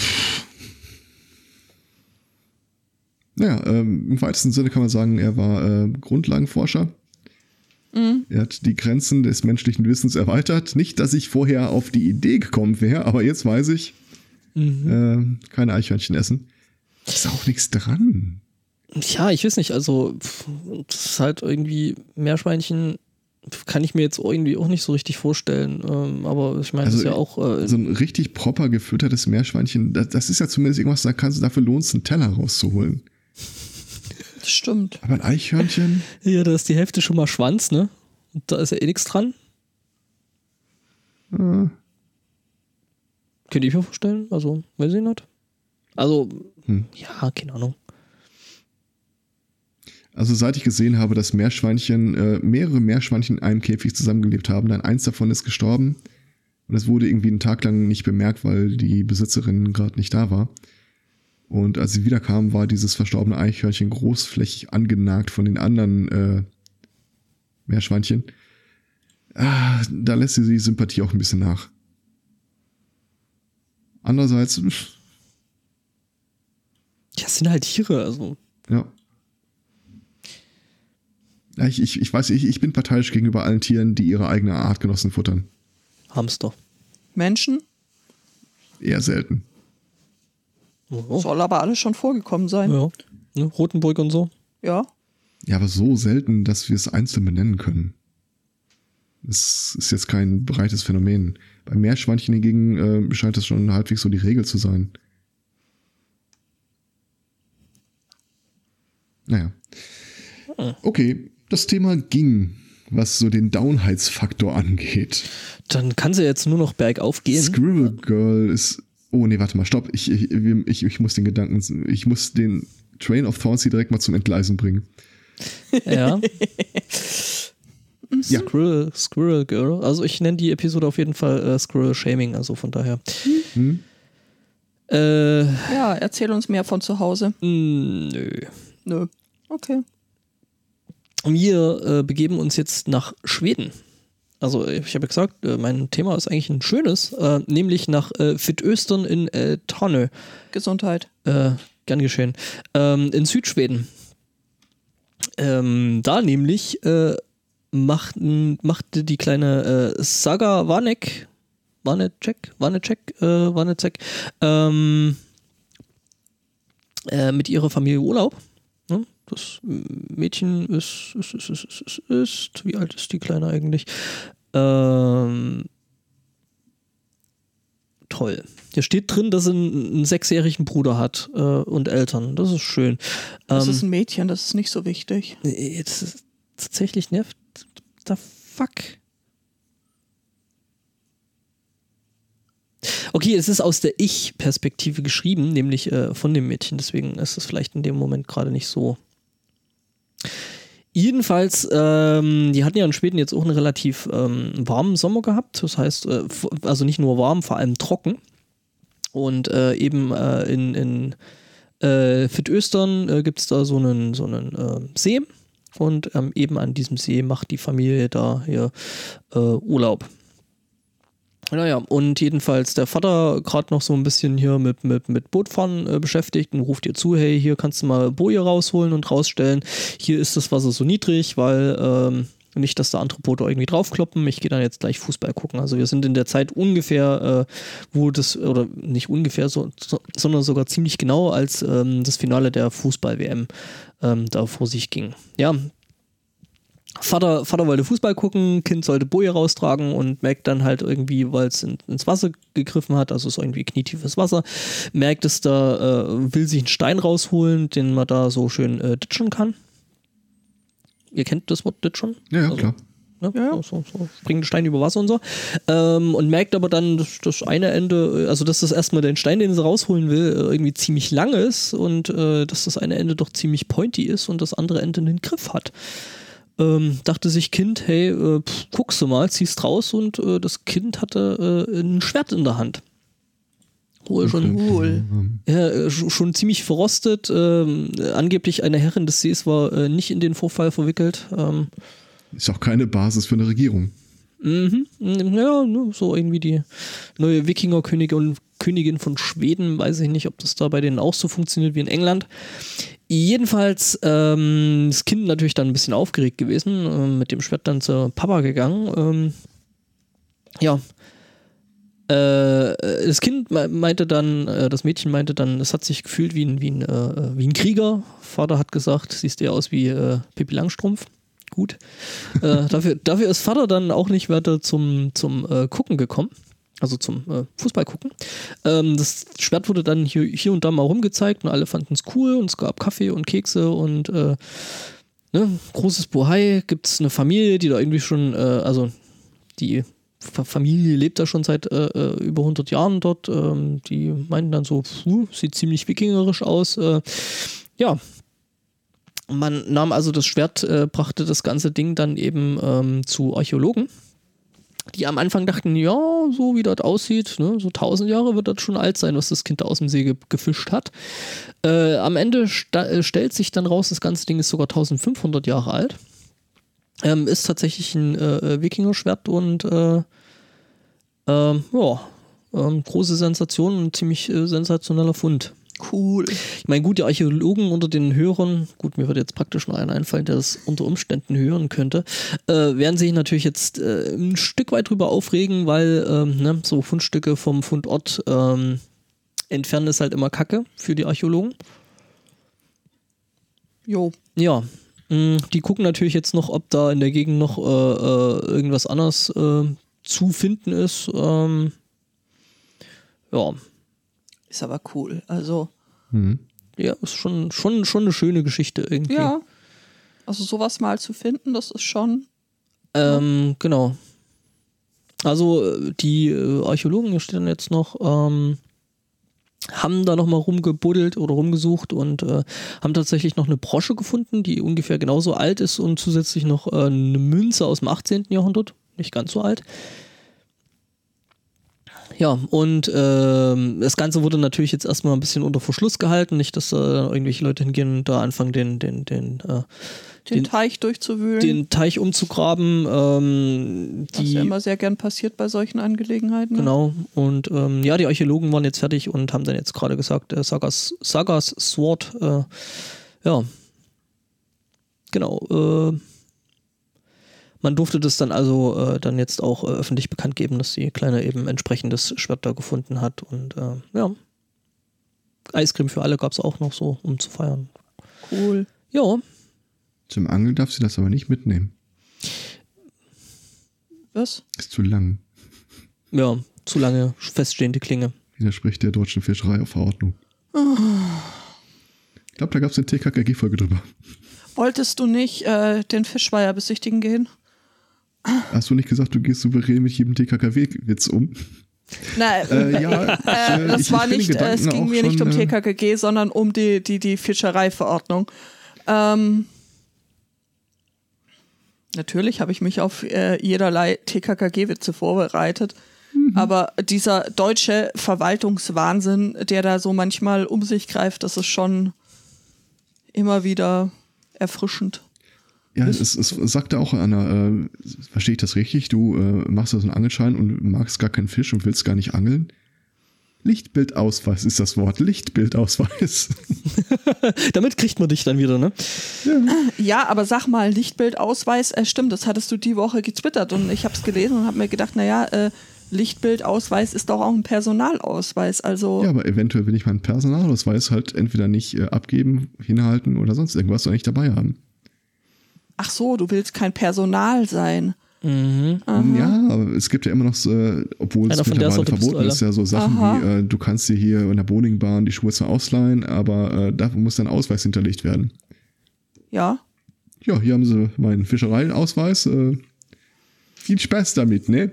B: Naja, ähm, im weitesten Sinne kann man sagen, er war äh, Grundlagenforscher. Mhm. Er hat die Grenzen des menschlichen Wissens erweitert. Nicht, dass ich vorher auf die Idee gekommen wäre, aber jetzt weiß ich, mhm. äh, keine Eichhörnchen essen. Ist auch nichts dran.
A: Ja, ich weiß nicht, also das ist halt irgendwie Meerschweinchen kann ich mir jetzt irgendwie auch nicht so richtig vorstellen. Ähm, aber ich meine, also, das ist ja auch.
B: Äh, so ein richtig proper gefüttertes Meerschweinchen, das, das, ist ja zumindest irgendwas, da kannst du dafür lohnt einen Teller rauszuholen.
C: Das stimmt.
B: Aber ein Eichhörnchen?
A: ja, da ist die Hälfte schon mal Schwanz, ne? Und da ist ja eh nichts dran. Ja. Könnte ich mir vorstellen, also, weiß ich nicht. Also, hm. ja, keine Ahnung.
B: Also seit ich gesehen habe, dass Meerschweinchen, äh, mehrere Meerschweinchen in einem Käfig zusammengelebt haben, dann eins davon ist gestorben. Und es wurde irgendwie einen Tag lang nicht bemerkt, weil die Besitzerin gerade nicht da war. Und als sie wiederkam, war dieses verstorbene Eichhörnchen großflächig angenagt von den anderen äh, Meerschweinchen. Ah, da lässt sie die Sympathie auch ein bisschen nach. Andererseits.
A: Ja, es sind halt Tiere, also.
B: Ja. Ja, ich, ich, ich weiß, ich, ich bin parteiisch gegenüber allen Tieren, die ihre eigene Artgenossen futtern.
A: Hamster.
C: Menschen?
B: Eher selten.
C: Oh. Soll aber alles schon vorgekommen sein.
A: Ja. Ne? Rotenburg und so.
C: Ja.
B: Ja, aber so selten, dass wir es einzeln benennen können. Das ist jetzt kein breites Phänomen. Bei Meerschweinchen hingegen äh, scheint das schon halbwegs so die Regel zu sein. Naja. Hm. Okay, das Thema ging, was so den Downheitsfaktor angeht.
A: Dann kann sie jetzt nur noch bergauf gehen.
B: Squirrel Girl ist. Oh nee, warte mal, stopp. Ich, ich, ich, ich muss den Gedanken, ich muss den Train of Thorns hier direkt mal zum Entgleisen bringen.
A: Ja. ja. Squirrel, Squirrel Girl. Also ich nenne die Episode auf jeden Fall äh, Squirrel Shaming, also von daher. Hm.
C: Äh, ja, erzähl uns mehr von zu Hause.
A: Nö.
C: Nö. Okay.
A: Wir äh, begeben uns jetzt nach Schweden. Also ich habe ja gesagt, äh, mein Thema ist eigentlich ein schönes, äh, nämlich nach äh, Fittöstern in äh, Tonne.
C: Gesundheit.
A: Äh, gern geschehen. Ähm, in Südschweden. Ähm, da nämlich äh, machten, machte die kleine äh, Saga Vanek, Vanecek, Vanecek, äh, Vanecek, ähm, äh, mit ihrer Familie Urlaub das Mädchen ist, ist, ist, ist, ist, ist, wie alt ist die Kleine eigentlich? Ähm, toll. Hier steht drin, dass sie einen, einen sechsjährigen Bruder hat äh, und Eltern. Das ist schön.
C: Das ähm, ist ein Mädchen, das ist nicht so wichtig.
A: Das ist tatsächlich nervt. The fuck? Okay, es ist aus der Ich-Perspektive geschrieben, nämlich äh, von dem Mädchen. Deswegen ist es vielleicht in dem Moment gerade nicht so Jedenfalls, ähm, die hatten ja in Schweden jetzt auch einen relativ ähm, warmen Sommer gehabt. Das heißt, äh, also nicht nur warm, vor allem trocken. Und äh, eben äh, in, in äh, Fittöstern äh, gibt es da so einen, so einen äh, See. Und ähm, eben an diesem See macht die Familie da hier äh, Urlaub. Naja, und jedenfalls der Vater gerade noch so ein bisschen hier mit, mit, mit Bootfahren äh, beschäftigt und ruft ihr zu, hey, hier kannst du mal Boje rausholen und rausstellen. Hier ist das Wasser so niedrig, weil ähm, nicht, dass da andere Boote irgendwie draufkloppen. Ich gehe dann jetzt gleich Fußball gucken. Also wir sind in der Zeit ungefähr, äh, wo das, oder nicht ungefähr, so, so, sondern sogar ziemlich genau, als ähm, das Finale der Fußball-WM ähm, da vor sich ging. Ja, Vater, Vater wollte Fußball gucken, Kind sollte Boje raustragen und merkt dann halt irgendwie, weil es in, ins Wasser gegriffen hat, also es ist irgendwie knietiefes Wasser, merkt es da, äh, will sich einen Stein rausholen, den man da so schön äh, ditschen kann. Ihr kennt das Wort ditschen?
B: Ja, ja also, klar.
A: Ne? Ja. So, so, springende Steine über Wasser und so. Ähm, und merkt aber dann, dass das eine Ende, also dass das erstmal den Stein, den sie rausholen will, äh, irgendwie ziemlich lang ist und äh, dass das eine Ende doch ziemlich pointy ist und das andere Ende einen Griff hat. Ähm, dachte sich Kind, hey, äh, pff, guckst du mal, ziehst raus und äh, das Kind hatte äh, ein Schwert in der Hand. Wohl schon,
C: Cool.
A: ja, äh, sch- schon ziemlich verrostet. Ähm, angeblich eine Herrin des Sees war äh, nicht in den Vorfall verwickelt. Ähm,
B: Ist auch keine Basis für eine Regierung.
A: Mhm. Ja, ne, so irgendwie die neue Wikingerkönigin und Königin von Schweden. Weiß ich nicht, ob das da bei denen auch so funktioniert wie in England. Jedenfalls ähm, das Kind natürlich dann ein bisschen aufgeregt gewesen, ähm, mit dem Schwert dann zur Papa gegangen. Ähm, ja. Äh, das Kind me- meinte dann, äh, das Mädchen meinte dann, es hat sich gefühlt wie ein, wie ein, äh, wie ein Krieger. Vater hat gesagt, siehst eher aus wie äh, Pippi Langstrumpf. Gut. äh, dafür, dafür ist Vater dann auch nicht weiter zum, zum äh, Gucken gekommen. Also zum äh, Fußball gucken. Ähm, das Schwert wurde dann hier, hier und da mal rumgezeigt und alle fanden es cool und es gab Kaffee und Kekse und äh, ne, großes Bohai. Gibt es eine Familie, die da irgendwie schon, äh, also die Fa- Familie lebt da schon seit äh, äh, über 100 Jahren dort. Ähm, die meinten dann so, puh, sieht ziemlich wikingerisch aus. Äh, ja, man nahm also das Schwert, äh, brachte das ganze Ding dann eben ähm, zu Archäologen, die am Anfang dachten, ja, so wie das aussieht, ne, so 1000 Jahre wird das schon alt sein, was das Kind da aus dem See ge gefischt hat. Äh, am Ende äh, stellt sich dann raus, das ganze Ding ist sogar 1500 Jahre alt. Ähm, ist tatsächlich ein äh, äh, Wikinger-Schwert und äh, ähm, ja, ähm, große Sensation und ziemlich äh, sensationeller Fund.
C: Cool.
A: Ich meine, gut, die Archäologen unter den Hörern, gut, mir wird jetzt praktisch noch einer einfallen, der das unter Umständen hören könnte, äh, werden sich natürlich jetzt äh, ein Stück weit drüber aufregen, weil ähm, ne, so Fundstücke vom Fundort ähm, entfernen ist halt immer Kacke für die Archäologen.
C: Jo.
A: Ja, mh, die gucken natürlich jetzt noch, ob da in der Gegend noch äh, äh, irgendwas anderes äh, zu finden ist. Ähm, ja,
C: Ist aber cool. Also,
B: Mhm.
A: ja, ist schon, schon, schon eine schöne Geschichte irgendwie.
C: ja. Also sowas mal zu finden, das ist schon.
A: Ähm, genau. Also die äh, Archäologen, hier steht dann jetzt noch, ähm, haben da nochmal rumgebuddelt oder rumgesucht und äh, haben tatsächlich noch eine Brosche gefunden, die ungefähr genauso alt ist und zusätzlich noch äh, eine Münze aus dem 18. Jahrhundert, nicht ganz so alt. Ja, und ähm, das Ganze wurde natürlich jetzt erstmal ein bisschen unter Verschluss gehalten, nicht, dass äh, irgendwelche Leute hingehen und da anfangen, den, den, den, äh,
C: Den,
A: Den-
C: Teich durchzuwühlen.
A: den Teich umzugraben. Ähm,
C: was
A: die,
C: ja immer sehr gern passiert bei solchen Angelegenheiten. ne?
A: Genau. Und ähm, ja, die Archäologen waren jetzt fertig und haben dann jetzt gerade gesagt, äh, Sagas, Sagas Sword, äh, ja. Genau. Äh, man durfte das dann also äh, dann jetzt auch äh, öffentlich bekannt geben, dass die Kleine eben entsprechendes Schwert da gefunden hat. Und äh, ja. Eiscreme für alle gab es auch noch so, um zu feiern.
C: Cool.
A: Ja,
B: Zum Angeln darf sie das aber nicht mitnehmen.
C: Was?
B: Ist zu lang.
A: ja, zu lange feststehende Klinge.
B: Widerspricht der deutschen Fischereiverordnung. Ich glaube, da gab es eine TKKG-Folge drüber.
C: Wolltest du nicht äh, den Fischweiher besichtigen gehen?
B: Hast du nicht gesagt, du gehst souverän mit jedem TKKW-Witz um?
C: Nein,
B: Äh, ja,
C: äh,
B: äh,
C: das
B: ich-
C: war
B: ich
C: nicht, äh, es ging mir nicht
B: schon,
C: um
B: äh,
C: TKKG, sondern um die, die, die Fischereiverordnung. Ähm, natürlich habe ich mich auf äh, jederlei TKKG-Witze vorbereitet.
B: Mhm.
C: Aber dieser deutsche Verwaltungswahnsinn, der da so manchmal um sich greift, das ist schon immer wieder erfrischend.
B: Ja, es, es sagte auch einer, äh, verstehe ich das richtig, du äh, machst da so einen Angelschein und magst gar keinen Fisch und willst gar nicht angeln? Lichtbildausweis ist das Wort, Lichtbildausweis.
A: Damit kriegt man dich dann wieder, ne?
C: Ja, aber sag mal, Lichtbildausweis, äh, stimmt, das hattest du die Woche getwittert und ich habe es gelesen und habe mir gedacht, naja, äh, Lichtbildausweis ist doch auch ein Personalausweis, also
B: ja, aber eventuell will ich meinen Personalausweis halt entweder nicht äh, abgeben, hinhalten oder sonst irgendwas oder nicht dabei haben.
C: Ach so, du willst kein Personal sein.
A: Mhm.
B: Ja, aber es gibt ja immer noch, so, äh, obwohl
A: Einer
B: es mittlerweile verboten ist, ja so Sachen
C: Aha.
B: wie, äh, du kannst dir hier in der Bowlingbahn die Schuhe zwar ausleihen, aber äh, dafür muss dein Ausweis hinterlegt werden.
C: Ja,
B: Ja, hier haben sie meinen Fischereiausweis. Äh, Viel Spaß damit, ne?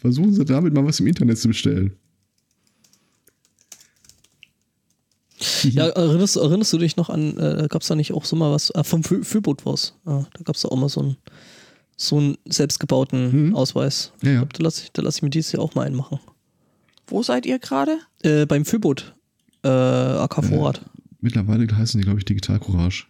B: Versuchen Sie damit mal was im Internet zu bestellen.
A: Ja, erinnerst, erinnerst du dich noch an, äh, gab es da nicht auch so mal was, äh, vom Fü Fühlboot was? Ah, da gab es auch mal so einen, so einen selbstgebauten Ausweis.
B: Ja, ja.
A: Ich glaub, da lasse ich, da lass ich mir dieses Jahr auch mal einen machen.
C: Wo seid ihr gerade?
A: Äh, beim Fühlboot, äh, AK Vorrat.
B: Mittlerweile heißen die, glaube ich, Digital Courage.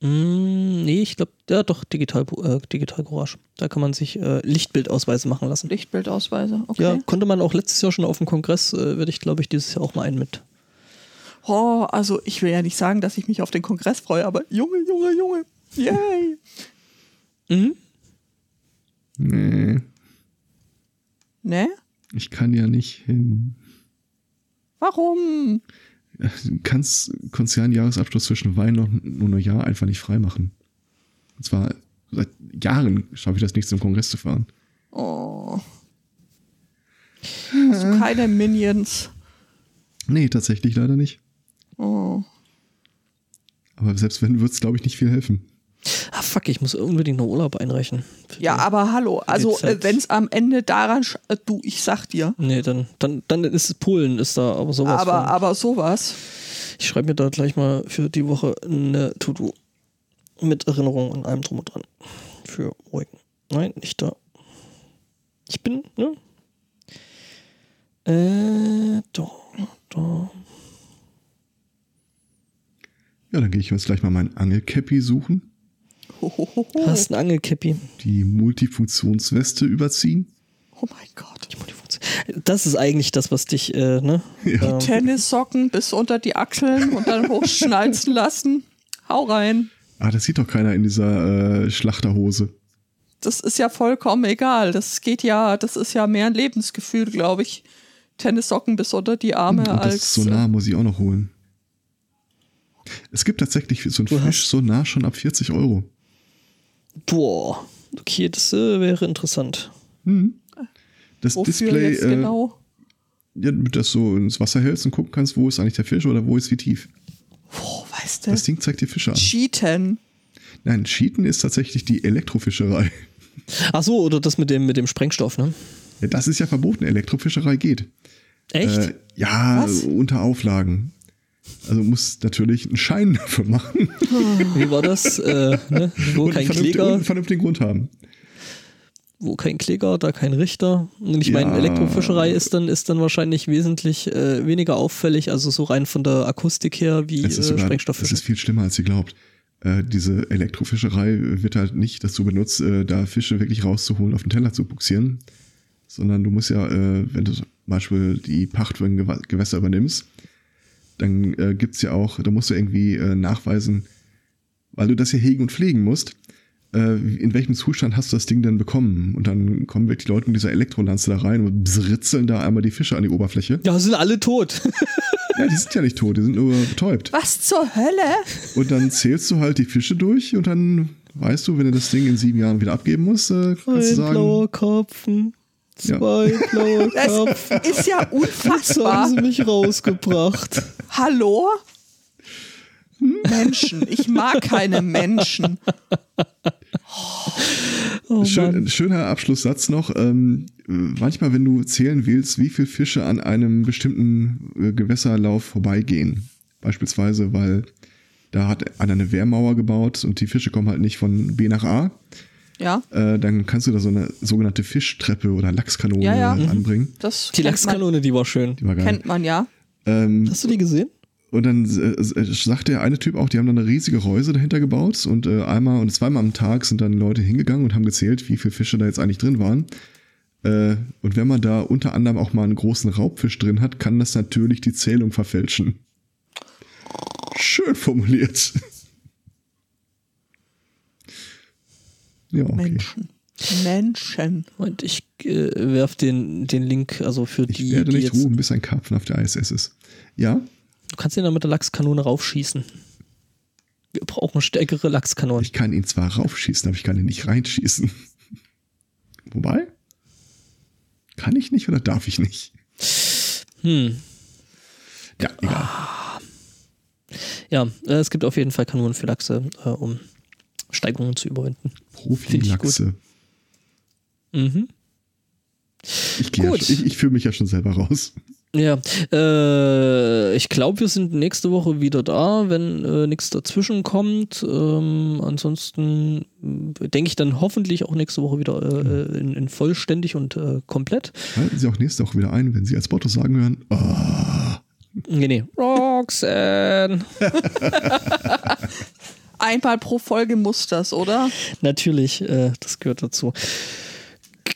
A: Mm, nee, ich glaube, ja doch, Digital, äh, Digital Courage. Da kann man sich äh, Lichtbildausweise machen lassen.
C: Lichtbildausweise, okay.
A: Ja, konnte man auch letztes Jahr schon auf dem Kongress, äh, werde ich glaube ich dieses Jahr auch mal einen mit.
C: Oh, also ich will ja nicht sagen, dass ich mich auf den Kongress freue, aber Junge, Junge, Junge. Yay.
A: Mhm.
B: Nee,
C: Ne?
B: ich kann ja nicht hin.
C: Warum?
B: Du kannst Konzernjahresabschluss zwischen Weihnachten und Neujahr einfach nicht freimachen. Und zwar seit Jahren schaffe ich das nicht, zum Kongress zu fahren.
C: Oh. Hast du keine Minions?
B: Nee, tatsächlich leider nicht.
C: Oh.
B: Aber selbst wenn, wird es, glaube ich, nicht viel helfen.
A: Ah, fuck, ich muss unbedingt noch Urlaub einreichen.
C: Ja,
A: die-
C: aber hallo, also
A: Zeit.
C: wenn es am Ende daran, sch- äh, du, ich sag dir,
A: Nee, dann, dann, dann ist es Polen, ist da aber sowas.
C: aber,
A: von.
C: aber sowas.
A: Ich schreibe mir da gleich mal für die Woche eine To-Do mit Erinnerung an allem drum und dran. Für morgen. Nein, nicht da. Ich bin, ne? Äh, da, da.
B: Ja, dann gehe ich jetzt gleich mal mein Angelcappy suchen,
C: Hohoho.
A: Hast ein Angelkäppi.
B: die Multifunktionsweste überziehen.
C: Oh mein Gott.
A: Das ist eigentlich das, was dich, äh, ne?
B: Ja.
A: Ähm,
C: Tennissocken bis unter die Achseln und dann hochschnalzen lassen. Hau rein.
B: Ah, das sieht doch keiner in dieser äh, Schlachterhose.
C: Das ist ja vollkommen egal. Das geht ja, das ist ja mehr ein Lebensgefühl, glaube ich. Tennissocken bis unter die Arme
B: Und das
C: als.
B: Sonar muss ich auch noch holen. Es gibt tatsächlich so ein
A: Du hast-
B: Fisch-Sonar schon ab 40 Euro.
A: boah. Okay, das äh, wäre interessant.
B: Das
C: Wofür
B: Display,
C: jetzt
B: äh,
C: genau?
B: ja, damit das so ins Wasser hältst und gucken kannst, wo ist eigentlich der Fisch oder wo ist wie tief.
C: Oh, weißt du?
B: Das Ding zeigt dir Fische an.
C: Cheaten.
B: Nein, Cheaten ist tatsächlich die Elektrofischerei.
A: Ach so, oder das mit dem, mit dem Sprengstoff, ne?
B: Ja, das ist ja verboten. Elektrofischerei geht.
A: Echt?
B: Äh, ja,
C: Was?
B: unter Auflagen. Also muss natürlich einen Schein dafür machen.
A: Wie war das? äh, ne? Wo
B: und,
A: kein
B: und
A: Kläger,
B: einen vernünftigen Grund haben.
A: wo kein Kläger, da kein Richter. Und ich meine,
B: Ja.
A: Elektrofischerei ist dann, ist dann wahrscheinlich wesentlich äh, weniger auffällig, also so rein von der Akustik her, wie
B: Es ist,
A: äh, Sprengstofffische.
B: ist viel schlimmer, als ihr glaubt. Äh, diese Elektrofischerei wird halt nicht dazu benutzt, äh, da Fische wirklich rauszuholen, auf den Teller zu buxieren, sondern du musst ja, äh, wenn du zum Beispiel die Pacht für ein Gewässer übernimmst, dann äh, gibt's ja auch, da musst du irgendwie äh, nachweisen, weil du das ja hegen und pflegen musst, äh, in welchem Zustand hast du das Ding denn bekommen? Und dann kommen wirklich die Leute mit dieser Elektrolanze da rein und britzeln da einmal die Fische an die Oberfläche.
A: Ja, sind alle tot.
B: Ja, die sind ja nicht tot, die sind nur betäubt.
C: Was zur Hölle?
B: Und dann zählst du halt die Fische durch und dann weißt du, wenn du das Ding in sieben Jahren wieder abgeben musst, äh, kannst du sagen,
A: Kopfen,
B: Ja.
A: Zwei blaue
C: Das
A: Köpfe.
C: ist ja
A: Jetzt
C: unfassbar.
A: haben sie mich rausgebracht.
C: Hallo? Menschen. Ich mag keine Menschen.
A: Oh
B: schön, schöner Abschlusssatz noch. Ähm, manchmal, wenn du zählen willst, wie viele Fische an einem bestimmten äh, Gewässerlauf vorbeigehen, beispielsweise, weil da hat einer eine Wehrmauer gebaut und die Fische kommen halt nicht von B nach A,
C: Ja,
B: äh, dann kannst du da so eine sogenannte Fischtreppe oder Lachskanone
C: Ja, ja. Mhm.
B: anbringen.
C: das
A: Die
C: kennt, man,
A: Lachskanone, die war schön.
B: Die war geil.
C: kennt man ja.
B: Ähm,
A: Hast du die gesehen?
B: Und dann äh, äh, sagt der eine Typ auch, die haben dann eine riesige Reuse dahinter gebaut und äh, einmal und zweimal am Tag sind dann Leute hingegangen und haben gezählt, wie viele Fische da jetzt eigentlich drin waren. Äh, und wenn man da unter anderem auch mal einen großen Raubfisch drin hat, kann das natürlich die Zählung verfälschen. Schön formuliert. Ja, okay.
C: Menschen. Menschen.
A: Und ich äh, werf den, den Link, also für
B: Ich
A: die,
B: werde
A: die
B: nicht
A: jetzt.
B: ruhen, bis ein Karpfen auf der ISS ist. Ja,
A: Du kannst ihn dann mit der Lachskanone raufschießen. Wir brauchen stärkere Lachskanonen.
B: ich kann ihn zwar raufschießen, aber ich kann ihn nicht reinschießen. Wobei? Kann ich nicht oder darf ich nicht?
A: Hm.
B: Ja, egal.
A: Ja, äh, es gibt auf jeden Fall Kanonen für Lachse, äh, um Steigungen zu überwinden.
B: Profi-Lachse.
A: Mhm.
B: Ich, ja schon- ich, ich fühle mich ja schon selber raus.
A: Ja, äh, ich glaube, wir sind nächste Woche wieder da, wenn äh, nichts dazwischen kommt. Ähm, ansonsten äh, denke ich dann hoffentlich auch nächste Woche wieder äh, in, in vollständig und äh, komplett.
B: Halten Sie auch nächste Woche wieder ein, wenn Sie als Motto sagen hören, ah,
A: Nee, nee. Roxanne.
C: Einmal pro Folge muss das, oder?
A: Natürlich, äh, das gehört dazu.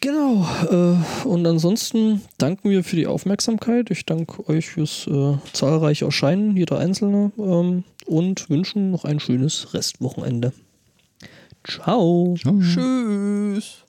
A: Genau. Äh, und ansonsten danken wir für die Aufmerksamkeit. Ich danke euch fürs äh, zahlreiche Erscheinen, jeder Einzelne. Ähm, und wünschen noch ein schönes Restwochenende. Ciao.
B: ciao.
C: Tschüss.